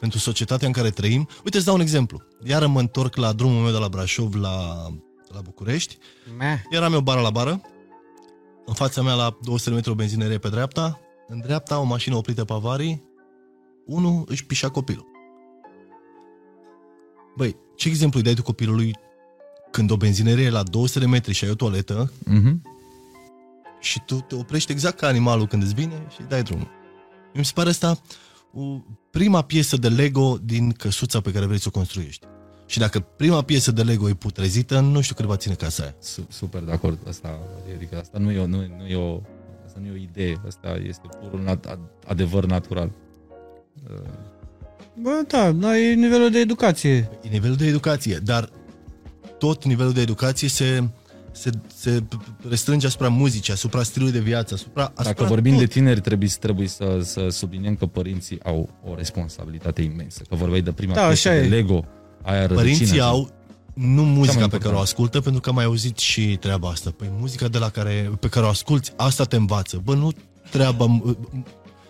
Pentru societatea în care trăim. Uite, îți dau un exemplu. Iar mă întorc la drumul meu de la Brașov la, la București. Meh. Eram eu bară la bară. În fața mea, la 200 de metri, o benzinărie pe dreapta. În dreapta, o mașină oprită pe avarii. Unul își pișa copilul. Băi, ce exemplu îi dai tu copilului când o benzinărie e la 200 de metri și ai o toaletă Mhm. și tu te oprești exact ca animalul când îți vine și îi dai drumul. Mi se pare asta o prima piesă de Lego din căsuța pe care vrei să o construiești. Și dacă prima piesă de Lego e putrezită, nu știu cât va ține casa aia. Su- Super de acord. Asta, adică asta nu e o, nu, nu e o, asta nu e o idee. Asta este purul nat- ad- adevăr natural. Bă, da, dar e nivelul de educație. E nivelul de educație, dar tot nivelul de educație se, se, se restrânge asupra muzicii, asupra stilului de viață, asupra, asupra Dacă vorbim tot. de tineri, trebuie, trebuie să, să subliniem că părinții au o responsabilitate imensă. Că vorbeai de prima Da, piesă așa de e. Lego, aia Părinții rădăcina. au nu muzica pe important. care o ascultă, pentru că am mai auzit și treaba asta. Păi muzica de la care, pe care o asculti, asta te învață. Bă, nu treaba,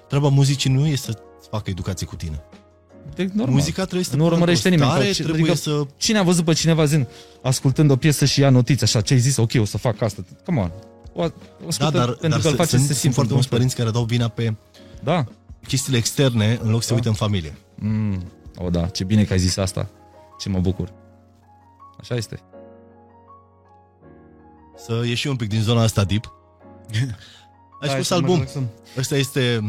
treaba muzicii nu e să facă educație cu tine. De, normal. Muzica trebuie să te nu pună urmărește într-o nimeni. stare, Că- trebuie adică să... Cine a văzut pe cineva zi, ascultând o piesă și ia notițe, așa, ce ai zis, ok, o să fac asta. Come on. O, o Da, ascultă dar, pentru dar că îl sunt, face să sunt, se sunt simtă foarte mulți într-un părinți care dau vina pe fel. Da. chestiile externe în loc să se Da. uită în familie. Mm, o, da, ce bine că ai zis asta. Ce mă bucur. Așa este. Să ieșim un pic din zona asta deep. Ai Hai spus să ne album. relaxăm. Ăsta este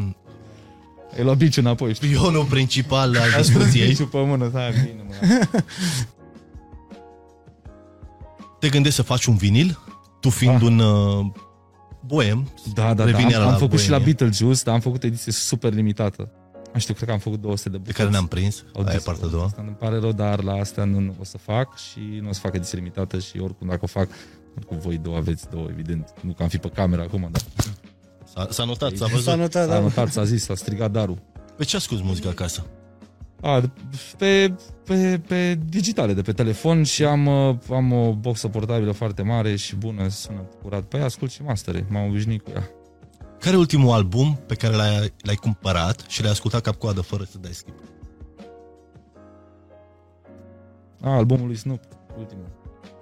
Ai luat biciul înapoi, știi? pionul principal al discuției. Biciul pe mână, hai, bine, mă. Te gândești să faci un vinil? Tu fiind Ah. un uh, boem, Da, da, da, Revin am, iar am la făcut și la Bohemia. Beetlejuice, dar am făcut ediție super limitată. Nu știu, cred că am făcut 200 de de bucăți. care ne-am prins, Au aia e zis- partea a doua. Asta îmi pare rău, dar la astea nu, nu o să fac și nu o să fac ediție limitată și oricum dacă o fac, oricum voi două aveți două, evident. Nu că am fi pe cameră acum, dar S-a, s-a notat, s-a S-a văzut. notat, s-a da. notat, s-a zis, s-a strigat darul. Pe ce asculti muzica acasă? A, pe, pe, pe digitale, de pe telefon și am, uh, am o boxă portabilă foarte mare și bună, sună curat. Păi ascult și mastere, m-am obișnuit cu ea. Care e ultimul album pe care l-ai, l-ai cumpărat și l-ai ascultat cap-coadă fără să dai skip? A, albumul lui Snoop, ultimul.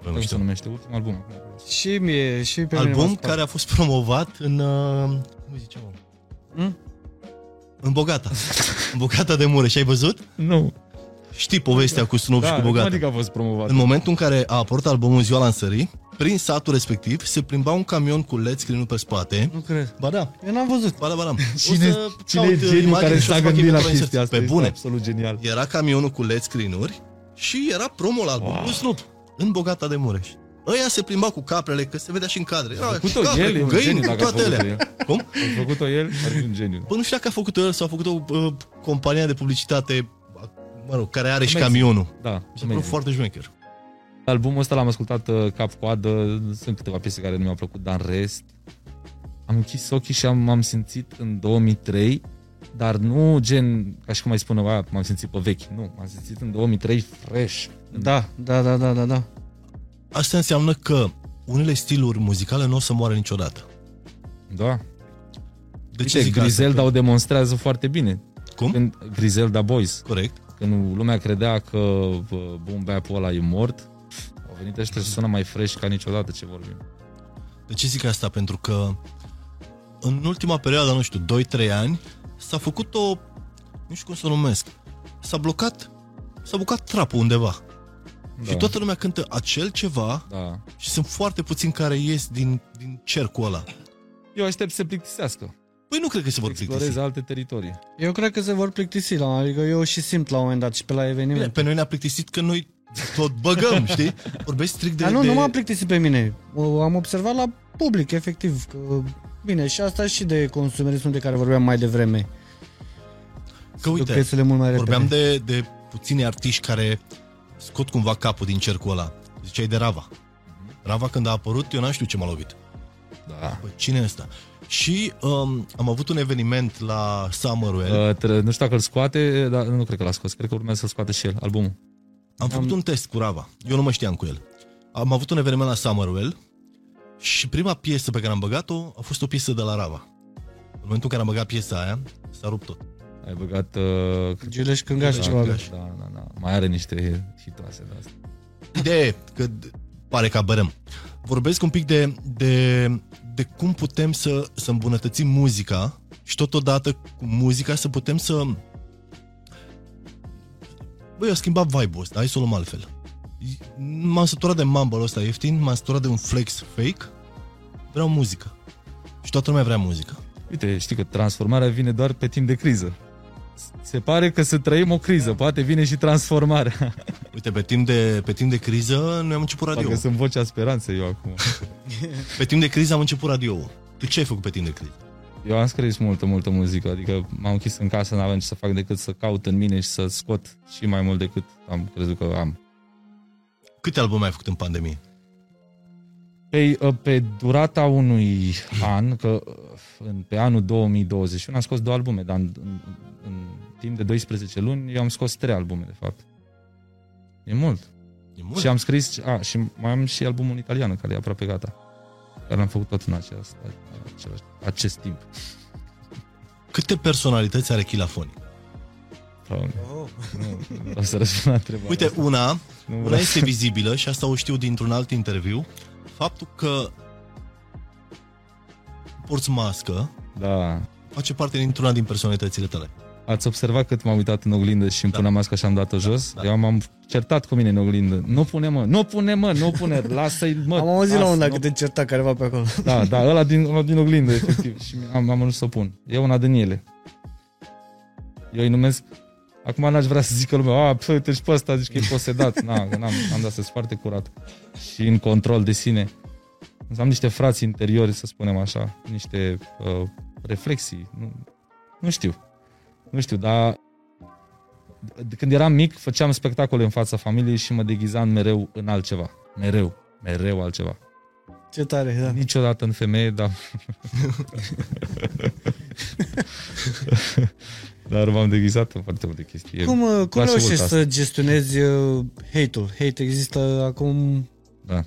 Bă, nu Cum se știu. numește? Ultimul album. acum. Și mie, și pe mine m-a Album spart. care a fost promovat în... Uh, cum zice, mă? Hmm? În Bogata. în Bogata de Mureș. Ai văzut? Nu. Știi povestea cu Snoop și cu cum Bogata. adică a fost promovat? În momentul în care a apărut albumul în ziua lansării, prin satul respectiv se plimba un camion cu LED screen pe spate. Nu cred. Ba da, Eu n-am văzut. ba da, ba da. Cine, O să cine e caut, uh, geniul imagini care și o să s-a fac gândit la imagini chestia asta? Pe Este bune. absolut genial. Era camionul cu LED screen-uri și era promo la album Wow. cu Snoop în Bogata de Mureș. Ăia se plimba cu caprele, că se vedea și în cadre. Era făcut-o capre, el, e cu un găini, geniu cu dacă a toate făcut-o alea. el. Cum? A făcut-o el, ar fi un geniu. Bă, nu știu dacă a făcut-o el sau a făcut-o uh, compania de publicitate, mă rog, care are și Amazing. camionul. Da, Mi s-a părut amazing. foarte șmecher. Albumul ăsta l-am ascultat uh, cap-coadă, sunt câteva piese care nu mi-au plăcut, dar în rest am închis ochii și am, am simțit în 2003, dar nu gen, ca și cum ai spune, "A, m-am simțit pe vechi, nu, m-am simțit în 2003 fresh. Da, da, da, da, da, da. Asta înseamnă că unele stiluri muzicale nu o să moară niciodată. Da. De ce Uite, zic asta? Griselda o demonstrează foarte bine. Cum? Când Griselda Boys, Corect. Când lumea credea că bă, boom bap-ul ăla e mort, au venit ăștia și sună mai fresh ca niciodată ce vorbim. De ce zic asta? Pentru că în ultima perioadă, nu știu, 2-3 ani, s-a făcut o, nu știu cum să o numesc, s-a blocat, s-a bucat trapul undeva. Da. Și toată lumea cântă acel ceva Da. și sunt foarte puțini care ies din, din cercul ăla. Eu aștept să se plictisească. Păi nu cred că se vor plictisi. exploreze alte teritorii. Eu cred că se vor plictisi la adică eu și simt la un moment dat și pe la Bine, eveniment. pe noi ne-a plictisit că noi tot băgăm, știi? Vorbești strict de... Dar nu, de... nu m-a plictisit pe mine. O, am observat la public, efectiv. Că, bine, și asta și de consumerismul de care vorbeam mai devreme. Că uite, Piesele mult mai repede. vorbeam de, de puțini artiști care scot cumva capul din cercul ăla. Ziceai de Rava. Rava când a apărut, eu n-am știut ce m-a lovit. Da. Bă, cine e ăsta? Și um, am avut un eveniment la Summerwell. Uh, tre- nu știu dacă îl scoate, dar nu cred că l-a scos. Cred că urmează să scoate și el albumul. Am făcut un test cu Rava. Eu nu mă știam cu el. Am avut un eveniment la Summerwell și prima piesă pe care am băgat-o a fost o piesă de la Rava. În momentul în care am băgat piesa aia, s-a rupt tot. Ai băgat... Uh, Gileș Cângăș Da, ceva. Cângăș. da, da, da. Mai are niște hitoase de astea. Ideea e că d- pare că bărăm. Vorbesc un pic de, de, de cum putem să, să îmbunătățim muzica și totodată cu muzica să putem să... Băi, eu schimbat vibe-ul ăsta, hai să o luăm altfel. M-am săturat de mumble ăsta ieftin, m-am săturat de un flex fake, vreau muzică. Și toată lumea vrea muzică. Uite, știi că transformarea vine doar pe timp de criză. Se pare că să trăim o criză, poate vine și transformarea. Uite, pe timp de, pe timp de criză noi am început radio. Parcă sunt vocea speranței eu acum. Pe timp de criză am început radio. Tu ce ai făcut pe timp de criză? Eu am scris multă, multă muzică, adică m-am închis în casă, n-aveam ce să fac decât să caut în mine și să scot și mai mult decât am crezut că am. Câte albume ai făcut în pandemie? Pe, pe durata unui an, că uh, în, pe anul 2021 am scos două albume, dar în, în, în timp de 12 luni eu am scos trei albume, de fapt. E mult. E mult. Și am scris, a, și mai am și albumul în italiană, care e aproape gata. Care l-am făcut tot în acest, același, acest timp. Câte personalități are Chilafonic? Doamne, nu, nu vreau să răspund la întrebare. Uite, una, nu una vreau. este vizibilă și asta o știu dintr-un alt interviu, faptul că porți mască Da. face parte dintr-una din personalitățile tale. Ați observat cât m-am uitat în oglindă și îmi Da. puneam masca și am dat-o jos? Da. Eu m-am certat cu mine în oglindă. Nu pune, mă, nu pune, mă, nu pune, lasă-i, mă. Am auzit la lasă, un dat nu- că te certa careva pe acolo. Da, da, ăla din, ăla din oglindă, efectiv. Și am, am ajuns să o pun. E una din ele. Eu îi numesc... Acum n-aș vrea să zică lumea, a, pă, uite și pe ăsta zici că e posedat. Na, că n-am, am dat să foarte curat. Și în control de sine. Însă am niște frați interiori, să spunem așa, niște uh, reflexii. Nu, nu știu. Nu știu, dar de când eram mic, făceam spectacole în fața familiei și mă deghizam mereu în altceva. Mereu. Mereu altceva. Ce tare, da. Niciodată în femeie, dar... dar m-am deghizat în foarte multe chestii. Cum, uh, cum place mult reușești asta. să gestionezi uh, hate-ul? Hate există acum... Da.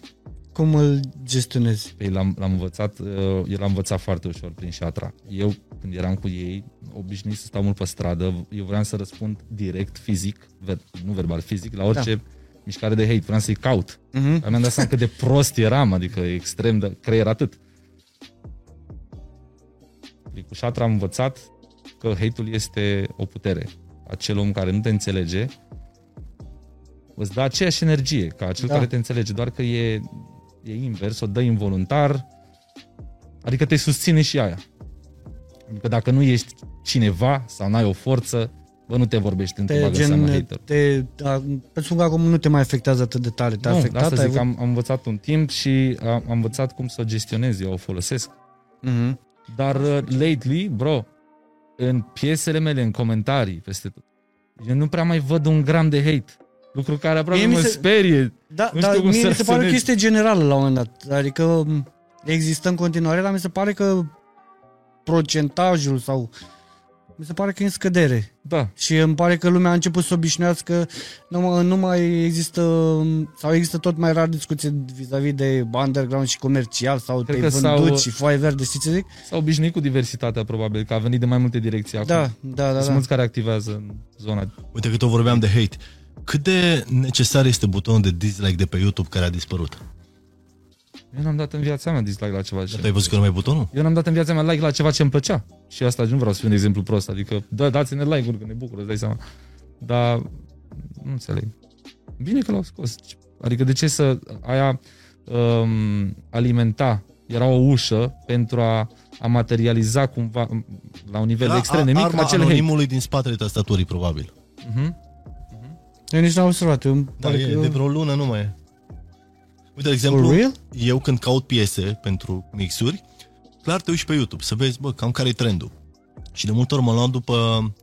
Cum îl gestionezi? Păi l-am, l-am învățat, uh, eu l-am învățat foarte ușor prin șatra. Eu, când eram cu ei, obișnuit să stau mult pe stradă, eu vreau să răspund direct, fizic, ver, nu verbal, fizic, la orice da. mișcare de hate. Vreau să-i caut. Uh-huh. Dar mi-am dat seama cât de prost eram, adică extrem de creier atât. Deci cu șatra am învățat că hate-ul este o putere. Acel om care nu te înțelege îți dă aceeași energie ca cel Da. care te înțelege, doar că e, e invers, o dă involuntar, adică te susține și aia. Adică dacă nu ești cineva sau n-ai o forță, bă, nu te vorbești în te Te, bagă în seamă gen, hater. te, da, pentru spun că acum nu te mai afectează atât de tare. Te-a nu, afectat? asta ai zic, avut- am, am învățat un timp și am, am învățat cum să o gestionez, eu o folosesc. Mhm. Dar uh, lately, bro, în piesele mele, în comentarii, peste tot, eu nu prea mai văd un gram de hate. Lucru care aproape Mie mi mă se- sperie. Da, Nu dar știu cum mie să mi se pare o reacționez. chestie generală la un moment dat. Adică m, există în continuare, dar mi se pare că procentajul sau mi se pare că e în scădere. Da, Și îmi pare că lumea a început să obișnuiască, nu, mă- nu mai există, sau există tot mai rar discuții vis-a-vis de underground și comercial sau Cred te-ai că vândut s-au- și foaie verde, știi ce zic? s-au obișnuit cu diversitatea, probabil, că a venit de mai multe direcții acum. Da, da, da. Sunt da. mulți care activează în zona. Uite că tot vorbeam de hate. Cât de necesar este butonul de dislike de pe YouTube care a dispărut? Eu n-am dat în viața mea dislike la ceva ce... Tu ai văzut că nu mai e butonul? Eu n-am dat în viața mea like la ceva ce îmi plăcea. Și asta nu vreau să fiu un exemplu prost. Adică, da, dați-ne like-uri, că ne bucură, îți dai seama. Dar, nu înțeleg. Bine că l-au scos. Adică de ce să aia um, alimenta Era o ușă pentru a, a materializa cumva m, la un nivel Era extrem de a- mic arma acel hate. anonimului din spatele tastaturii, probabil. Mhm. Eu nici n-am observat. Eu, Da, pare e, că... de vreo lună nu mai e. Uite, de For exemplu, real? eu când caut piese pentru mixuri, clar te uiți pe YouTube să vezi, bă, cam care e trendul. Și de multe ori mă luam după,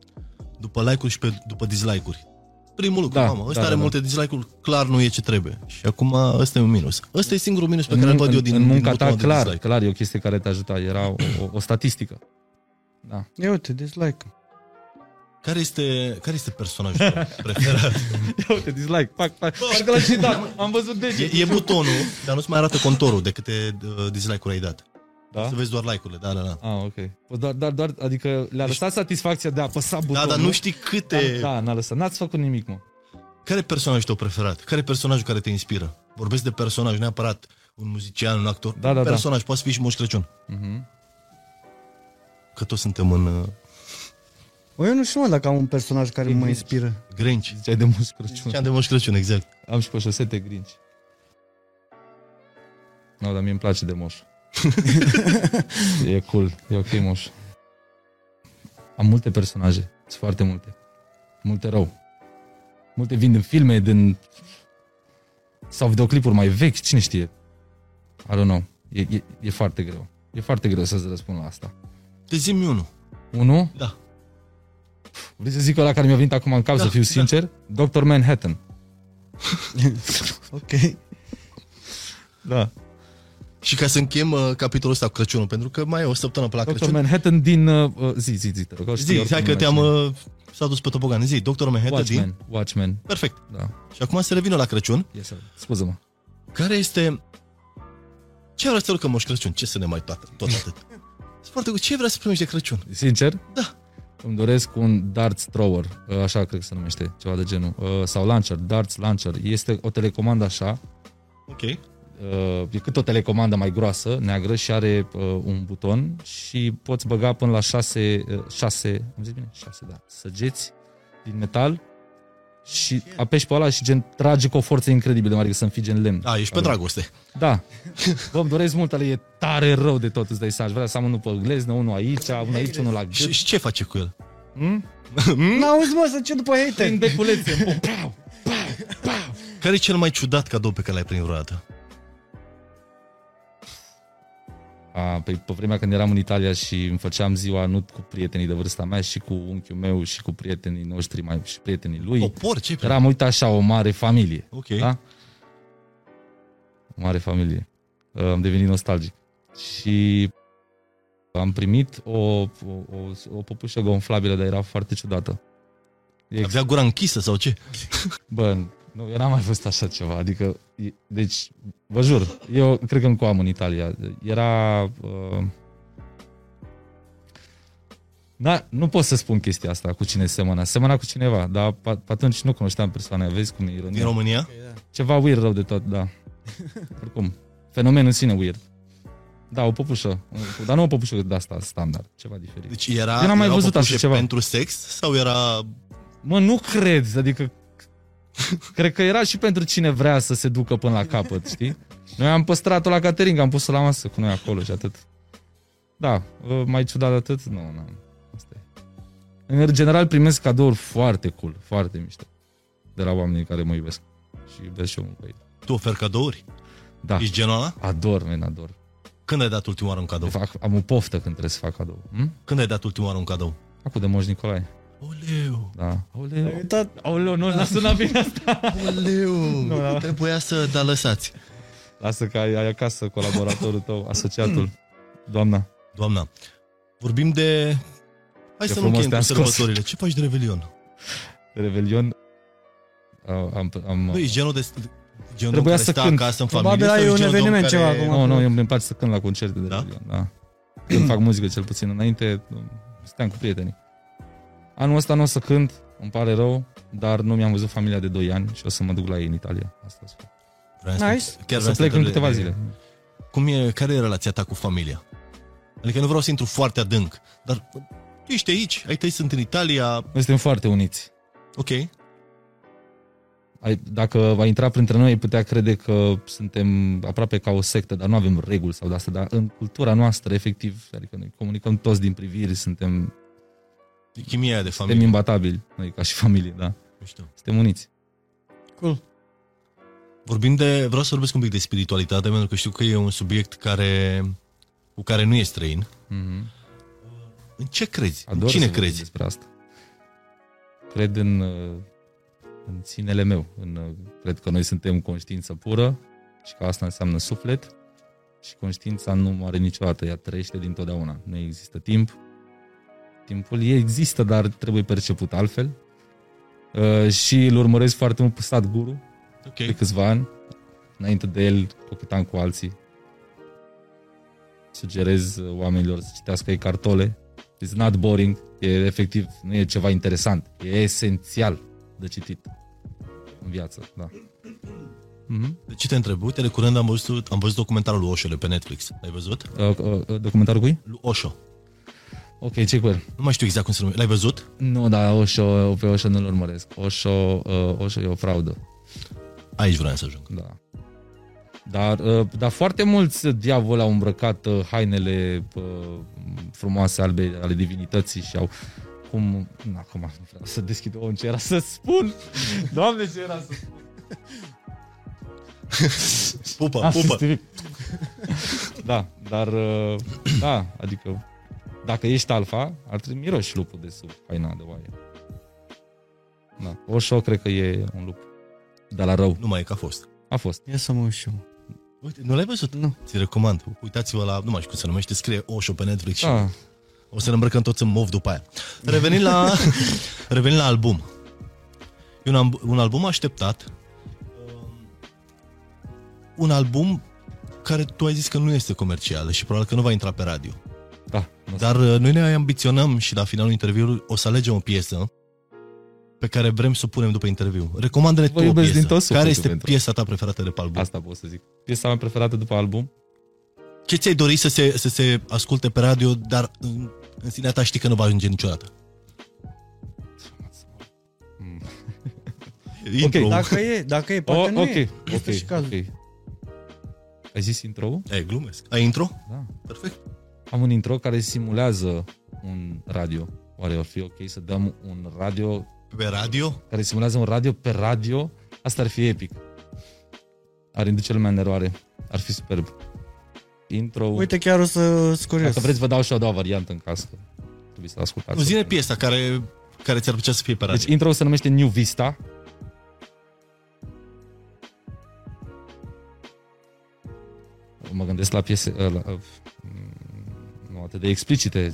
după like-uri și pe, după dislike-uri. Primul lucru, Da, mamă, ăsta da, are da, multe dislike-uri, clar nu e ce trebuie. Și acum ăsta e un minus. Ăsta e singurul minus pe În, care îl mun- văd eu în, din, în din munca ta, butonul de clar, dislike. clar, e o chestie care te ajuta. Era o, o, o statistică. Da. Ia uite, dislike. Care este, care este personajul tău preferat? Ia uite, dislike, pac, pac. Parcă l-am și dat. Am văzut e, degetul. e butonul, dar nu-ți mai arată contorul de câte uh, dislike-uri ai dat. Da? Să vezi doar like-urile, da, da, da. Ah, ok. Păi Doar, doar, doar, adică le-a lăsat satisfacția de a apăsa Da, butonul. dar nu știi câte... Da, da, n-a lăsat. N-ați făcut nimic, mă. Care e personajul tău preferat? Care e personajul care te inspiră? Vorbesc de personaj, neapărat un muzician, un actor. Da, da, un da. personaj, poate să fii și Moș Crăciun. Mhm. Că toți suntem în uh, Bă, eu nu știu, mă, dacă am un personaj care mă inspiră. Grinch. Ziceai de Moș Crăciun. Ziceam de Moș Crăciun, exact. Am și pe șosete grinci. Nu, no, dar mie îmi place de moș. e cool, e ok moș. Am multe personaje, sunt foarte multe. Multe rău. Multe vin din filme, din... Sau videoclipuri mai vechi, cine știe. I don't know. E, e, e foarte greu. E foarte greu să-ți răspund la asta. Te zi unul. Unu, Da. Vrei să zic ăla care mi-a venit acum în cap, Da, să fiu da. sincer? Dr. Manhattan. Ok. Da. Și ca să închem uh, capitolul ăsta cu Crăciunul, pentru că mai e o săptămână până la Dr. Crăciun. Manhattan din... Uh, zi, zi, zi, te rog. știu Zi, oricum hai că nu te-am... mai Uh, s-a dus pe topogan. Zi, Dr. Manhattan știu. din... Watchmen, Watchmen, Perfect. da. Și acum să revină la Crăciun. Yes, sir. Scuză-mă. Care este... Ce vrea să că Moș Crăciun? Ce să ne mai toată, tot atât? Sunt foarte cu ce vrea să primești de Crăciun? Sincer? Da. Îmi doresc un darts thrower, uh, așa cred că se numește, ceva de genul. Uh, Sau launcher, darts launcher. Este o telecomandă așa, Ok. uh, e cât o telecomandă mai groasă, neagră și are uh, un buton și poți băga până la șase, uh, șase, am zis bine? Șase, da, săgeți din metal și apeși pe ăla și gen trage cu o forță incredibil de mare, că să înfige în lemn. A, ești pe Alo. dragoste. Da. Bă, îmi doresc mult, ale e tare rău de tot, îți dai seama. Aș vrea să am unul pe gleznă, unul aici, unul aici, unul la Și, gât. și ce face cu el? Hmm? N-auzi, mă, să ce după hater. Prin beculețe. Pau, Care e cel mai ciudat cadou pe care l-ai primit vreodată? A, pe, pe vremea când eram în Italia și îmi făceam ziua nu cu prietenii de vârsta mea, și cu unchiul meu și cu prietenii noștri mai, și prietenii lui. O porci? Ce Eram, uite așa, o mare familie. Ok. Da? O mare familie. Uh, Am devenit nostalgic. Și am primit o, o, o, o popușă gonflabilă, dar era foarte ciudată. E Avea gura închisă sau ce? Bă, nu, eu n-am mai văzut așa ceva. Adică, e- deci, vă jur, eu cred că încă o am în Italia. Era... Uh, da, nu pot să spun chestia asta cu cine semăna. Semăna cu cineva, dar pe pe atunci nu cunoșteam persoana. Vezi cum e Din ironia? România? Ceva weird rău de tot, da. Oricum, fenomen în sine weird. Da, o popușă. Dar nu o popușă de asta standard, ceva diferit. Deci era, Eu n-am mai erau văzut așa păpușe ceva. pentru sex sau era... Mă, nu cred, adică cred că era și pentru cine vrea să se ducă până la capăt, știi? Noi am păstrat-o la catering, am pus-o la masă cu noi acolo și atât. Da, uh, mai ciudat de atât? Nu, nu. Asta e. În general primesc cadouri foarte cool, foarte mișto. De la oamenii care mă iubesc. Și iubesc și eu mult pe ei. Tu oferi cadouri? Da, Ești genul ăla? ador, men, ador. Când ai dat ultima oară un cadou? Fac, am o poftă când trebuie să fac cadou. Hm? Când ai dat ultima oară un cadou? Acum de Moș Nicolae. Oleu! Da. Ai Oleu. uitat? Oleu, nu, n-a sunat bine asta. Oleu! Nu, da. Trebuia să da lăsați. Lasă că ai, ai acasă colaboratorul tău, asociatul. Doamna. Doamna, vorbim de... Hai Ce să nu frumos încheiem cu te-am scos. sărbătorile. Ce faci de Revelion? Revelion. Am, am, am, Băi, ești genul de... Genul Trebuia care să stă cânt. acasă în Probabil familie ai sau un ești genul de om eveniment care... ceva acum. nu, nu, eu îmi place să cânt la concerte de Da? Revelion. Da? Când fac muzică cel puțin. Înainte stăteam cu prietenii. Anul ăsta nu o să cânt, îmi pare rău, dar nu mi-am văzut familia de 2 ani și o să mă duc la ei în Italia. Asta o să fac. Vreau să- Nice. Chiar O vreau să plec te în întreb câteva de- zile. Cum e, care e relația ta cu familia? Adică nu vreau să intru foarte adânc, dar tu ești aici, ai tăi sunt în Italia, Noi suntem foarte uniți. ok, ai, dacă va intra printre noi, ai putea crede că suntem aproape ca o sectă, dar nu avem reguli sau de asta, dar în cultura noastră, efectiv, adică noi comunicăm toți din priviri, suntem, E chimia aia de suntem familie. imbatabili, noi ca și familie, da. Mișto. Suntem uniți. Cool. Vorbim de, vreau să vorbesc un pic de spiritualitate, pentru că știu că e un subiect care, cu care nu e străin. Mm-hmm. În ce crezi? Ador în cine să vorbim crezi? despre asta. Cred în, uh, în sinele meu. În, uh, cred că noi suntem conștiință pură și că asta înseamnă suflet și conștiința nu moare niciodată, ea trăiește dintotdeauna. Nu există timp. Timpul există, dar trebuie perceput altfel. Uh, și îl urmăresc foarte mult pe Sadhguru Ok. de câțiva ani. Înainte de el, cochetam cu alții. Sugerez uh, oamenilor să citească Eckhart Tolle. It's not boring. E efectiv, nu e ceva interesant. E esențial de citit în viață, da. Mm-hmm. De ce te întreb? Uite, de curând am văzut, am văzut documentarul lui Osho de pe Netflix. L-ai văzut? Uh, uh, documentarul cui? Lui Osho. Ok, ce cu el? Nu mai știu exact cum se numește. L-ai văzut? Nu, dar Osho, pe Osho nu-l urmăresc. Osho, uh, Osho e o fraudă. Aici vreau să ajung. Da. Dar, uh, dar foarte mulți diavoli au îmbrăcat uh, hainele uh, frumoase albe ale divinității și au cum... Na, acum nu vreau să deschid o ce era să spun. Doamne, ce era să spun. Pupă, Ah, pupă. Stevie. da, dar uh, da, adică dacă ești alfa, ar trebui miroși lupul de sub haina de oaie. Da. Oșo cred că e un lup. De la rău. Nu mai e că a fost. A fost. Ia să mă uit și eu. Uite, nu l-ai văzut? Nu. Ți recomand. Uitați-vă la, nu mai știu cum se numește, scrie Osho pe Netflix și Da. o să ne îmbrăcăm toți în mov după aia. Revenind la, revenind la album. E un, am- un album așteptat. Um, Un album care tu ai zis că nu este comercial și probabil că nu va intra pe radio. Da. nu Dar uh, noi ne ambiționăm și la finalul interviului o să alegem o piesă pe care vrem să o punem după interviu. Recomandă-ne Vă tu o iubesc piesă. din tot sufletul care este pentru piesa ta preferată de pe album? Asta pot să zic. Piesa mea preferată după album? Ce ți-ai dori să se, să se asculte pe radio, dar în, în sinea ta știi că nu va ajunge niciodată? Mm. Intro. Dacă e, dacă e, poate Oh, nu ok, e. ok, Este și cazul. ok. Ai zis intro Ei, glumesc. Ai intro? Da. Perfect. Am un intro care simulează un radio. Oare ar fi ok să dăm un radio Pe radio? care simulează un radio pe radio? Asta ar fi epic. Ar induce lumea în eroare. Ar fi superb. Intro. Uite, chiar o să scurios. Dacă vreți, vă dau și o a doua variantă în caz că trebuie să ascultați. Nu zine piesa care, care ți-ar plăcea să fie pe radio. Deci intro se numește New Vista. Mă gândesc la piese la, la, nu atât de explicite.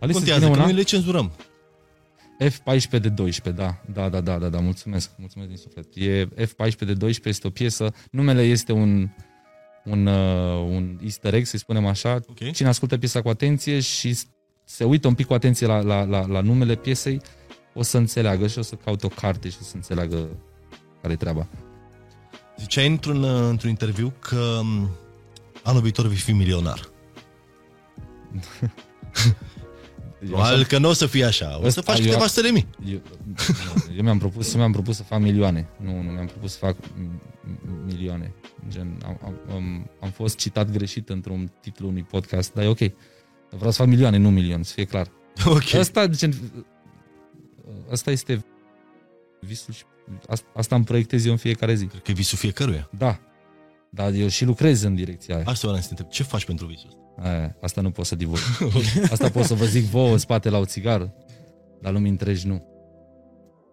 Alice, Contează, vine că una? noi le cenzurăm. F14 de 12, da, da, da, da, da, da, mulțumesc, mulțumesc din suflet. E F14 de 12, este o piesă, numele este un, un, uh, un easter egg, să spunem așa. Ok. Cine ascultă piesa cu atenție și s- se uită un pic cu atenție la, la, la, la numele piesei, o să înțeleagă și o să caute o carte și o să înțeleagă care e treaba. Ziceai într-un, uh, într-un interviu că m, anul viitor vei fi milionar. Eu, Probabil că nu o să fie așa. O să Ăsta faci eu- câteva sute de mii. eu, eu mi-am propus, mi-am propus să fac milioane. Nu, nu mi-am propus să fac m- m- milioane. Gen, am, am, am, am fost citat greșit într-un titlu unui podcast, dar e ok. Vreau să fac milioane, nu milion, să fie clar. Ok. Asta, gen, asta este visul și asta, asta îmi proiectez eu în fiecare zi. Cred că e visul fiecăruia. Da. Dar eu și lucrez în direcția aia. Asta vreau să te întreb. Ce faci pentru visul ăsta? aia. Asta nu pot să divulg. Asta pot să vă zic vouă în spate la o țigară. Dar lumii întregi nu.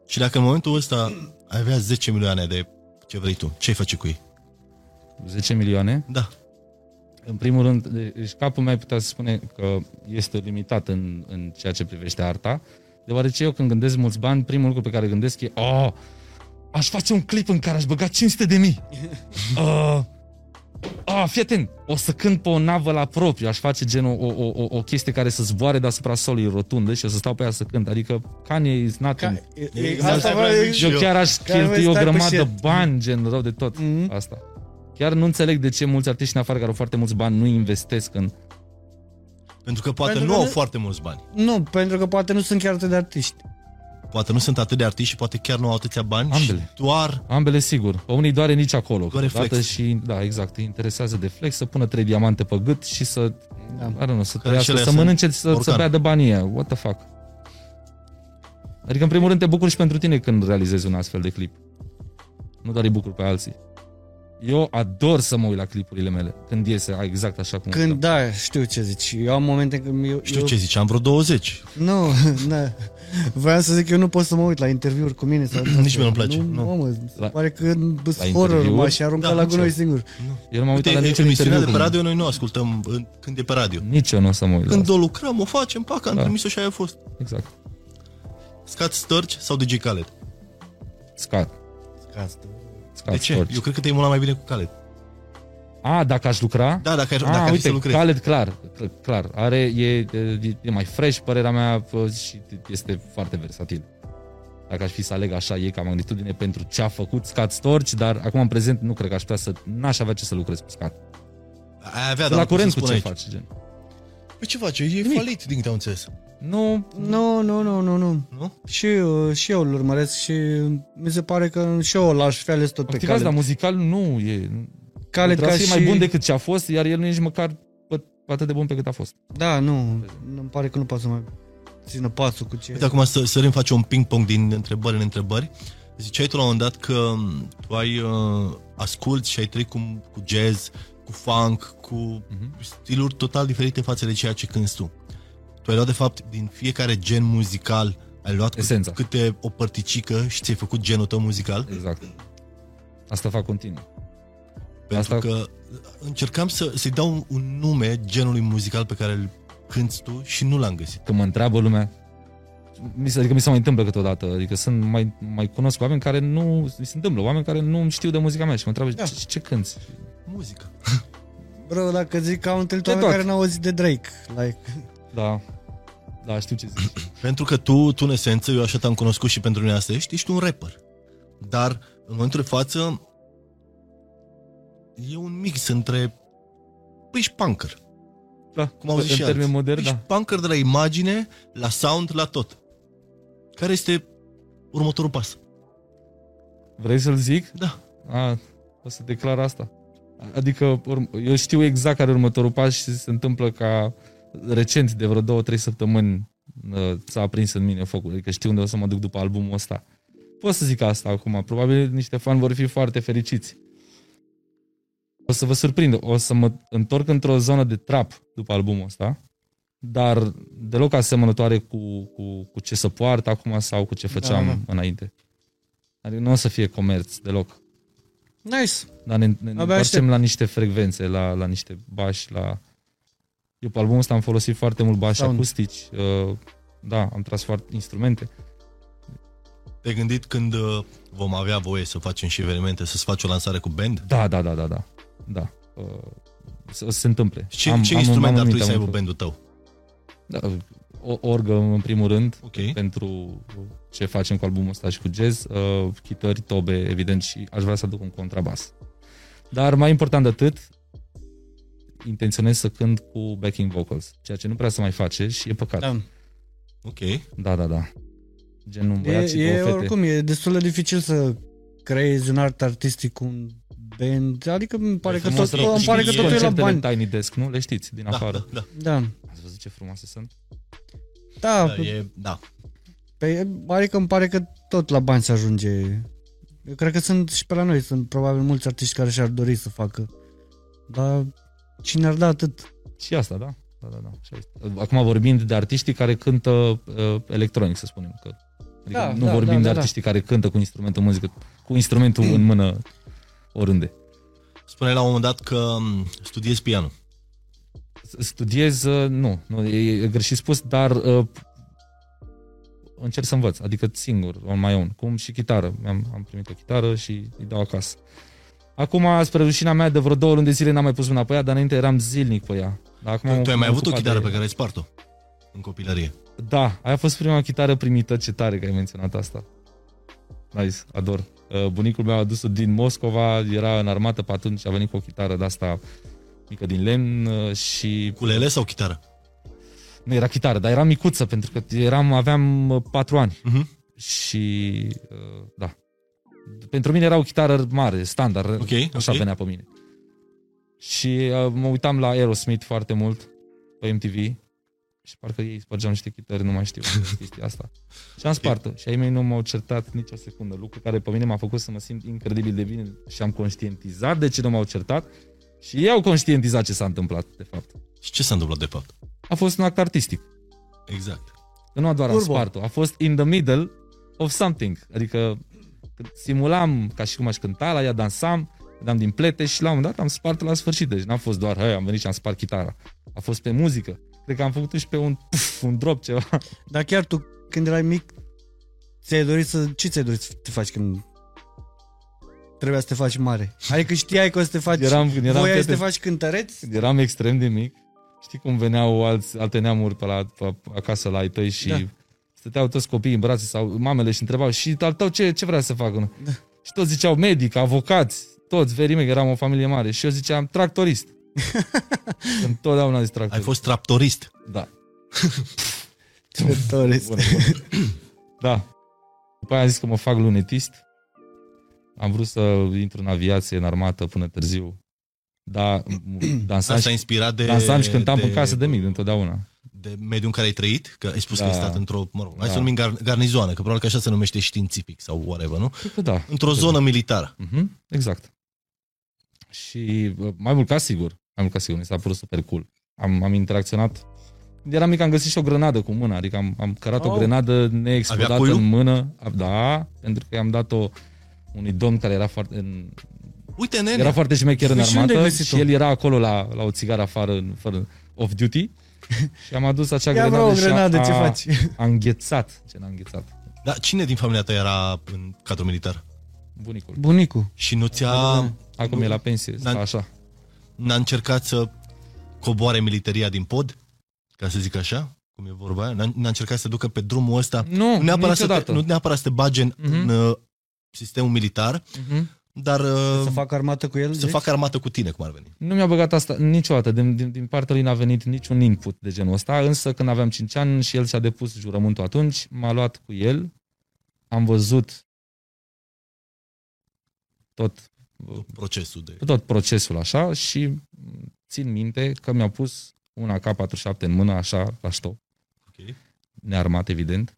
Și dacă în momentul ăsta ai avea 10 milioane de ce vrei tu, ce ai face cu ei? 10 milioane. Da. În primul rând, deci capul meu putea să spune că este limitat în, în ceea ce privește arta, deoarece eu când gândesc mulți bani, primul lucru pe care gândesc e oh, aș face un clip în care aș băga 500 de mii. Uh, ah, fii atent, o să cânt pe o navă la propriu, aș face gen o, o, o, o chestie care să zboare deasupra solului rotundă și o să stau pe ea să cânt. Adică Kanye is nothing. Ca, e, E- e, asta asta vreau vreau să zic Eu eu. chiar aș Care cheltui mai o stai cu grămadă shit. bani, gen rău de tot. Mhm. Asta. Chiar nu înțeleg de ce mulți artiști în afară care au foarte mulți bani nu investesc în... Pentru că poate Pentru nu că au nu- foarte mulți bani. Nu, pentru că poate nu sunt chiar atât de artiști. Poate nu sunt atât de artiști și poate chiar nu au atâția bani Ambele. și doar Ambele sigur. Pe unii doare nici acolo. Doare câteodată flex. Și, da, exact. Îi interesează de flex, să pună trei diamante pe gât și să, Da. da. know, să Care trăiască, și alea să sunt mănânce, să, să borcan. bea de banii ăia. What the fuck? Adică, în primul rând, te bucuri și pentru tine când realizezi un astfel de clip. Nu doar îi bucur pe alții. Eu ador să mă uit la clipurile mele, când iese exact așa cum Când, da, știu ce zici. Eu am momente când eu... știu eu, ce zici, am vreo 20. Nu, na. Voiam să zic, eu nu pot să mă uit la interviuri cu mine. Sau Nici mie nu-mi place, Nu, nu. nu. Mă, se La- pare că sunt la horror, mă, interviuri? și aruncat Da, la nici gunoi eu. singur. Eu nu m-am uitat Uite, la niciun emisiunea de interviu. pe cu- radio noi nu ascultăm în- când e pe radio. Nici eu nu o să mă uit la Când asta. o lucrăm, o facem, pac, am Da. trimis-o și aia a fost. Exact. Scat Sturge sau DJ Khaled? Scat. Asta. Scat De ce? Storch. Eu cred că te-ai mult mai bine cu Khaled. A, dacă aș lucra? Da, dacă, ai- Ah, dacă ar fi uite, să lucrezi. Khaled clar, cl- clar. Are, e, e, e mai fresh, părerea mea, pă, și este foarte versatil. Dacă aș fi să aleg așa, e ca magnitudine pentru ce a făcut Scat Storch, dar acum în prezent nu cred că aș putea să, n-aș avea ce să lucrez cu Scat. Ai avea, Sunt dar la nu pot curent să cu spun ce aici. faci, gen. Păi ce face? E falit, din câte am înțeles. Nu, Nu, nu, nu, nu, nu. Nu? Și, uh, și eu îl urmăresc și mi se pare că și eu l-aș fi ales tot pe Opticați, dar Khaled. muzical nu e. Khaled Trebuie ca să fie și... mai bun decât ce a fost, iar el nu e nici măcar pă- atât de bun pe cât a fost. Da, nu, îmi pare că nu poate să mai țină pasul cu ce... Uite, acum să sărim, face un ping-pong din întrebări în întrebări. Ziceai tu la un moment dat că m, tu ai uh, ascult și ai trăit cu, cu jazz, cu funk, cu Mhm. stiluri total diferite față de ceea ce cânti tu. Tu ai luat, de fapt, din fiecare gen muzical, ai luat câte, Esența. câte o părticică și ți-ai făcut genul tău muzical? Exact. Asta fac continuu. Pentru Asta- că încercam să, să-i dau un, un nume genului muzical pe care îl cânti tu și nu l-am găsit. când mă întreabă lumea, mi se, adică mi se mai întâmplă câteodată, adică sunt mai, mai cunosc oameni care nu, mi se întâmplă, oameni care nu știu de muzica mea și mă întreabă Da. ce, ce cânti? Muzică. Bro, dacă zic că au întâlnit De oameni tot. care n-au auzit de Drake. Like, Da, da, știu ce zici. Pentru că tu, tu în esență, eu așa te-am cunoscut și pentru mine asta ești, ești un rapper. Dar, în momentul de față, e un mix între... Păi ești punker. Da, Cum au zis în și termeni alții. moderni, ești da. punker de la imagine, la sound, la tot. Care este următorul pas? Vrei să-l zic? Da. A, o să declar asta. Adică urm- eu știu exact care e următorul pas și se întâmplă ca recent, de vreo două, trei săptămâni, uh, s-a aprins în mine focul. Adică știu unde o să mă duc după albumul ăsta. Pot să zic asta acum. Probabil niște fani vor fi foarte fericiți. O să vă surprind. O să mă întorc într-o zonă de trap după albumul ăsta, dar deloc asemănătoare cu, cu, cu ce să poartă acum sau cu ce făceam Da, da, da. da. înainte. Adică nu o să fie comerț deloc. nice. Dar ne, ne Abia întoarcem aștept. la niște frecvențe, la, la niște bași, la... Eu pe albumul ăsta am folosit foarte mult bași Sound. acustici. Uh, da, am tras foarte instrumente. Te-ai gândit când uh, vom avea voie să facem și evenimente, să-ți faci o lansare cu band? Da, da, da, da, da. Da. Uh, să, o să se întâmple. Și ce, am, ce instrument ar în trebui să minte, aibă am- bandul tău? Da, o orgă în primul rând, Ok. pentru ce facem cu albumul ăsta și cu jazz, uh, chitări, tobe, evident, și aș vrea să aduc un contrabas. Dar mai important de atât, intenționez să cânt cu backing vocals, ceea ce nu prea se mai face și e păcat. Da, Da. Ok. da, da. da. Gen un E, băiat și e două fete. oricum, e destul de dificil să creezi un art artistic cu un band. Adică îmi pare că frumos tot, rău. îmi pare că Știi, totul e la Concertele bani. în Tiny Desk, nu? Le știți, din Da, afară. da, da. Da. Ați văzut ce frumoase sunt? Da, da, e, da. Pe, adică îmi pare că tot la bani se ajunge. Eu cred că sunt și pe la noi, sunt probabil mulți artiști care și-ar dori să facă. Dar cine ar da atât? Și asta, da? Da, da, da. Așa este. Acum vorbind de artiștii care cântă uh, electronic, să spunem. Că, adică Da, nu da, vorbim da, de da, da. artiștii care cântă cu instrumentul muzică, cu instrumentul în mână oriunde. Spuneai la un moment dat că m, studiezi pianul. Studiez, uh, nu, nu e, e greșit spus, dar uh, încerc să învăț, adică singur, on my own, cum și chitară. Am, am primit o chitară și îi dau acasă. Acum, spre rușina mea, de vreo două luni de zile n-am mai pus mâna pe ea, dar înainte eram zilnic pe ea. Dar acum Tu, tu ai m-am mai avut o ocupat chitară de- pe care ai spart-o în copilărie. Da, aia a fost prima chitară primită, ce tare că ai menționat asta. Nice, ador. Uh, Bunicul meu a adus-o din Moscova, era în armată pe atunci, a venit cu o chitară de asta mică din lemn uh, și... Culele sau chitară? Nu era chitară, dar era micuță, pentru că eram, aveam uh, patru ani. Mhm. și uh, da. Pentru mine era o chitară mare, standard, Ok, așa ok. venea pe mine. Și uh, mă uitam la Aerosmith foarte mult pe MTV și parcă ei spărgeau niște chitări, nu mai știu chestia asta. Și am spart-o. Și ai mei nu m-au certat nicio secundă, lucru care pe mine m-a făcut să mă simt incredibil de bine și am conștientizat de ce nu m-au certat și ei au conștientizat ce s-a întâmplat, de fapt. Și ce s-a întâmplat de fapt? A fost un act artistic. Exact. Că nu doar am Turbo. spart-o, a fost in the middle of something. Adică când simulam ca și cum aș cânta, la ea dansam, dam din plete și la un moment dat am spart la sfârșit. Deci n-a fost doar, hei, am venit și am spart chitara. A fost pe muzică. Cred că am făcut și pe un, puf, un drop ceva. Dar chiar tu, când erai mic, ți-ai dorit să... Ce ți-ai dorit să te faci când trebuia să te faci mare? Adică știai că o să te faci... Eram, când eram, voiai să te prieten- faci cântăreț? când eram extrem de mic, știi cum veneau alți, alte neamuri pe la, pe, acasă la ai tăi și Da. Stăteau toți copiii în brațe sau mamele și întrebau și al tău ce, ce vrea să facă? Da. Și toți ziceau medic, avocați, toți, verime, că eram o familie mare. Și eu ziceam tractorist. Întotdeauna zis Ai tractorist. fost traptorist. Da. Cântăreț. Bună, bună. Da. După aia am zis că mă fac lunetist. Am vrut să intru în aviație, în armată, până târziu. Da, dansam, Asta a și, inspirat de... dansam și cântam în casă de mic, de întotdeauna. De mediul în care ai trăit? Că ai spus Da. că ai stat într-o, mă rog, hai Da. să numim gar- garnizoană, că probabil că așa se numește științific sau whatever, nu? Cred că da. Într-o zonă militară. Mhm, exact. Și uh, mai mult ca sigur, mai mult ca sigur, mi s-a părut super cool. Am, am interacționat. Când eram mic am găsit și o grenadă cu mâna, adică am, am cărat Oh. o grenadă Avea neexplodată cuiu? în mână. Da, pentru că i-am dat-o unui domn care era foarte, în, Uite, nene, era foarte șmecher în Păi și unde ai armată găsit-o? și el era acolo la, la o țigară afară, în, fără off duty și am adus acea Ia grenadă vreau o și a- grenadă, ce a, faci? A înghețat, ce n-a înghețat. dar cine din familia ta era în cadrul militar? Bunicul. Bunicul. Și nu ți-a... Acum nu- e la pensie, N-a- stă așa. N-a încercat să coboare militaria din pod? Ca să zic așa? Cum e vorba aia? N-a, n-a încercat să ducă pe drumul ăsta? Nu, Nu neapărat, să te, niciodată. nu neapărat să te bage în, Mhm. în uh, sistemul militar, Mhm. Dar uh, Să facă armată cu el? să deci? facă armată cu tine, cum ar veni. Nu mi-a băgat asta niciodată. Din, din, din partea lui n-a venit niciun input de genul ăsta, însă când aveam 5 ani și el și-a depus jurământul atunci, m-a luat cu el, am văzut tot, Procesul de... tot procesul așa și țin minte că mi-a pus una K47 în mână, așa, la ștop, Okay. nearmat, evident,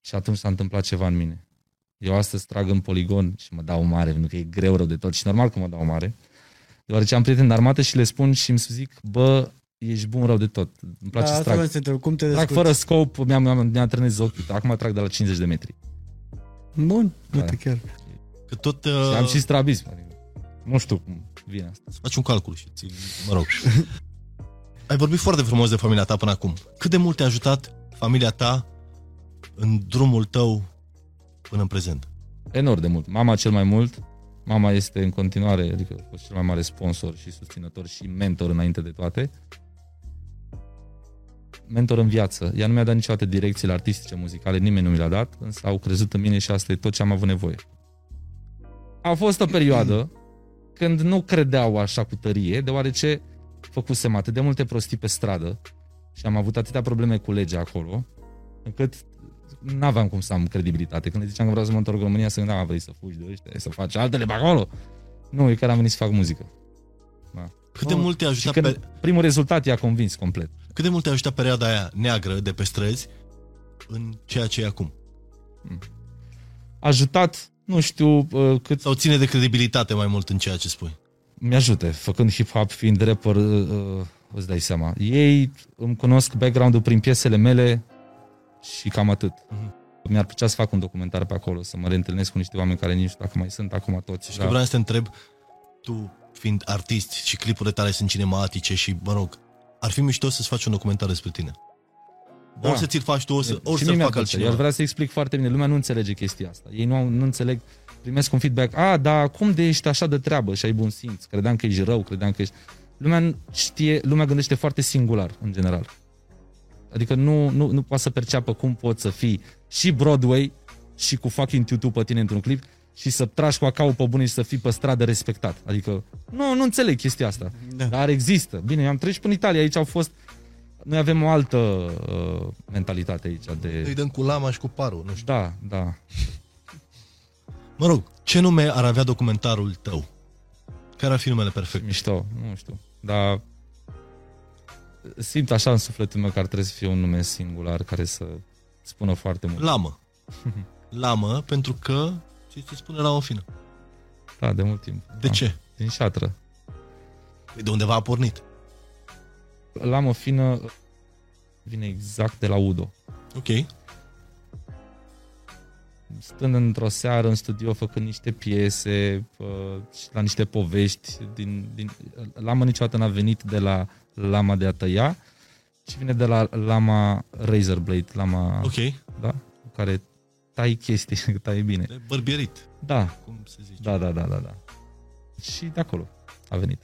și atunci s-a întâmplat ceva în mine. Eu astăzi trag în poligon și mă dau mare, pentru că e greu rău de tot și normal că mă dau mare, deoarece am prieteni de armată și le spun și îmi zic, bă, ești bun rău de tot, îmi place Da, să asta trag. vreau să te întreb, Cum te Trag descurci? fără scop, mi-am, mi-am, mi-am trenez ochii, acum trag de la 50 de metri. Bun, Da. uite chiar. Că tot Și uh, am și strabism, adică, nu știu cum vine asta. faci un calcul și ți mă rog. Ai vorbit foarte frumos de familia ta până acum. Cât de mult te-a ajutat familia ta în drumul tău până în prezent? Enorm de mult. Mama cel mai mult, mama este în continuare, adică a fost cel mai mare sponsor și susținător și mentor înainte de toate. Mentor în viață. Ea nu mi-a dat niciodată direcțiile artistice, muzicale, nimeni nu mi le-a dat, însă au crezut în mine și asta e tot ce am avut nevoie. A fost o perioadă când nu credeau așa cu tărie, deoarece făcusem atât de multe prostii pe stradă și am avut atâtea probleme cu legea acolo, încât n-aveam cum să am credibilitate. Când le ziceam că vreau să mă întorc în România, să gândeam, "A, vrei să fugi de ăștia, să faci altele pe acolo? Nu, e că am venit să fac muzică. Cât de Oh, mult te-a Și ajutat, când pe, primul rezultat i-a convins complet. cât de mult te-a ajutat perioada aia neagră de pe străzi în ceea ce e acum? Ajutat, nu știu uh, cât Sau ține de credibilitate mai mult în ceea ce spui? mi-ajută, făcând hip-hop, fiind rapper, uh, uh, îți dai seama. Ei îmi cunosc background-ul prin piesele mele și cam atât. Mhm. Mi-ar plăcea să fac un documentar pe acolo, să mă reîntâlnesc cu niște oameni care nici nu știu dacă mai sunt acum toți. Și că vreau să te întreb, tu fiind artist și clipurile tale sunt cinematice și, mă rog, ar fi mișto să-ți faci un documentar despre tine. Da. Ori să ți-l faci tu, ori, să, ori și să-l mie mi-ar facă plăcea. altcineva. Eu ar vrea să explic foarte bine. Lumea nu înțelege chestia asta. Ei nu, au- nu înțeleg, primesc un feedback. A, dar cum de ești așa de treabă și ai bun simț? Credeam că ești rău, credeam că ești... Lumea nu știe, lumea gândește foarte singular, în general. Adică nu, nu, nu poate să perceapă cum poți să fii și Broadway și cu fucking tutu pe tine într-un clip și să tragi cu acau pe bune și să fii pe stradă respectat. Adică nu, nu înțeleg chestia asta. Da. Dar există. Bine, eu am trăit și până în Italia, aici au fost noi avem o altă uh, mentalitate aici de... Îi dăm cu lama și cu parul, nu știu. Da, da. Mă rog, ce nume ar avea documentarul tău? Care ar fi numele perfect? Mișto, nu știu. Dar simt așa în sufletul meu că ar trebui să fie un nume singular care să spună foarte mult. Lamă. Lamă, pentru că ți se spune la o fină. Da, de mult timp. De da. ce? Din șatră. De undeva a pornit. Lamă fină vine exact de la Udo. Ok. Stând într-o seară în studio făcând niște piese uh, și la niște povești din, din... Lama niciodată n-a venit de la lama de a tăia, ci vine de la lama razor blade, lama Ok. da? cu care tai chestii, tai bine. De bărbierit, Da, cum se zice. da, da, da, da, da. Și de acolo a venit.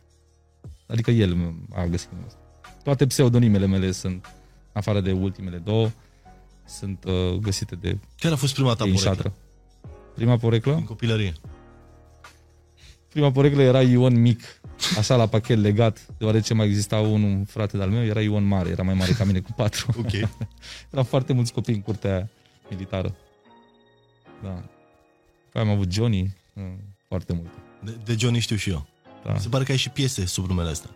Adică el a găsit numele ăsta. Toate pseudonimele mele sunt, afară de ultimele două, sunt uh, găsite de Care a fost prima ta ei în poreclă șatră. Prima poreclă? în copilărie? Prima poreclă era Ion mic, așa la pachet legat, deoarece mai exista unul un frate de-al meu, era Ion mare, era mai mare ca mine cu patru. Ok. Erau foarte mulți copii în curtea aia militară. Da. Păi am avut Johnny, uh, foarte multe. De, de Johnny știu și eu. Da. Mi se pare că ai și piese sub numele ăsta.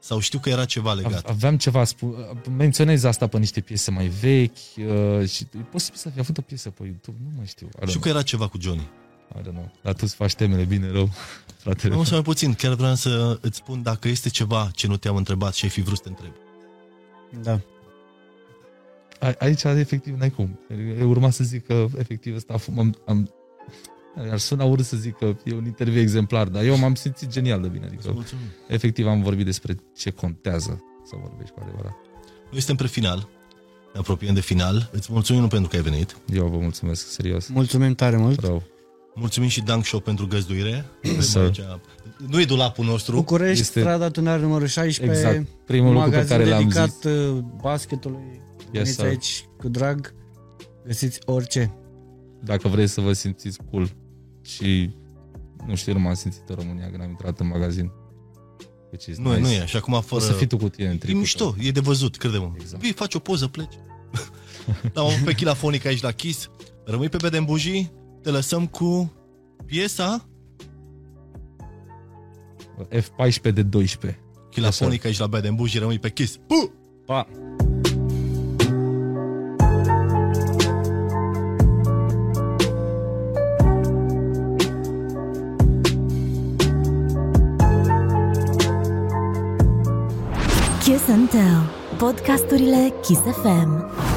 Sau știu că era ceva legat. Aveam ceva, spu- menționez asta pe niște piese mai vechi uh, și e posibil să fi avut o piesă pe YouTube, nu mai știu. I don't Știu know. că era ceva cu Johnny. I don't know. Dar tu îți faci temele bine rău, fratele. Nu să mai puțin, chiar vreau să îți spun dacă este ceva ce nu te-am întrebat și ai fi vrut să te întreb. Da. A- Aici, efectiv, n-ai cum. E urma să zic că, efectiv, ăsta a f- am, am ar suna urât să zic că e un interviu exemplar, dar eu m-am simțit genial de bine. Îți Adică, mulțumim. efectiv, am vorbit despre ce contează să vorbești cu adevărat. Noi suntem pre final. Ne apropiem de final. Îți mulțumim pentru că ai venit. Eu vă mulțumesc, serios. Mulțumim tare mult. Rău. Mulțumim și Dunk Show pentru găzduire. Avem Sir. aici- Nu e dulapul nostru. București, Este- strada Tunare numărul 16. Exact. Primul lucru pe magazin care l-am dedicat zis. uh, basketului. Veniți sir. aici cu drag. Găsiți orice. Dacă vreți să vă simțiți cool și nu știu, eu nu m-am simțit în România când am intrat în magazin. Which is Nu, nice. nu e. Și acum O fără... să fii tu cu tine în E tricul mișto, e de văzut, crede-mă. Exact. Vii, faci o poză, pleci. L-am avut pe Chilafonic aici la Kiss. Rămâi pe Bedem Bujii, te lăsăm cu piesa tău. F14 de 12. Chilafonic aici la Bedem Bujii, rămâi pe Kiss. Puh! Pa! Kiss and Tell. Podcasturile Kiss FM.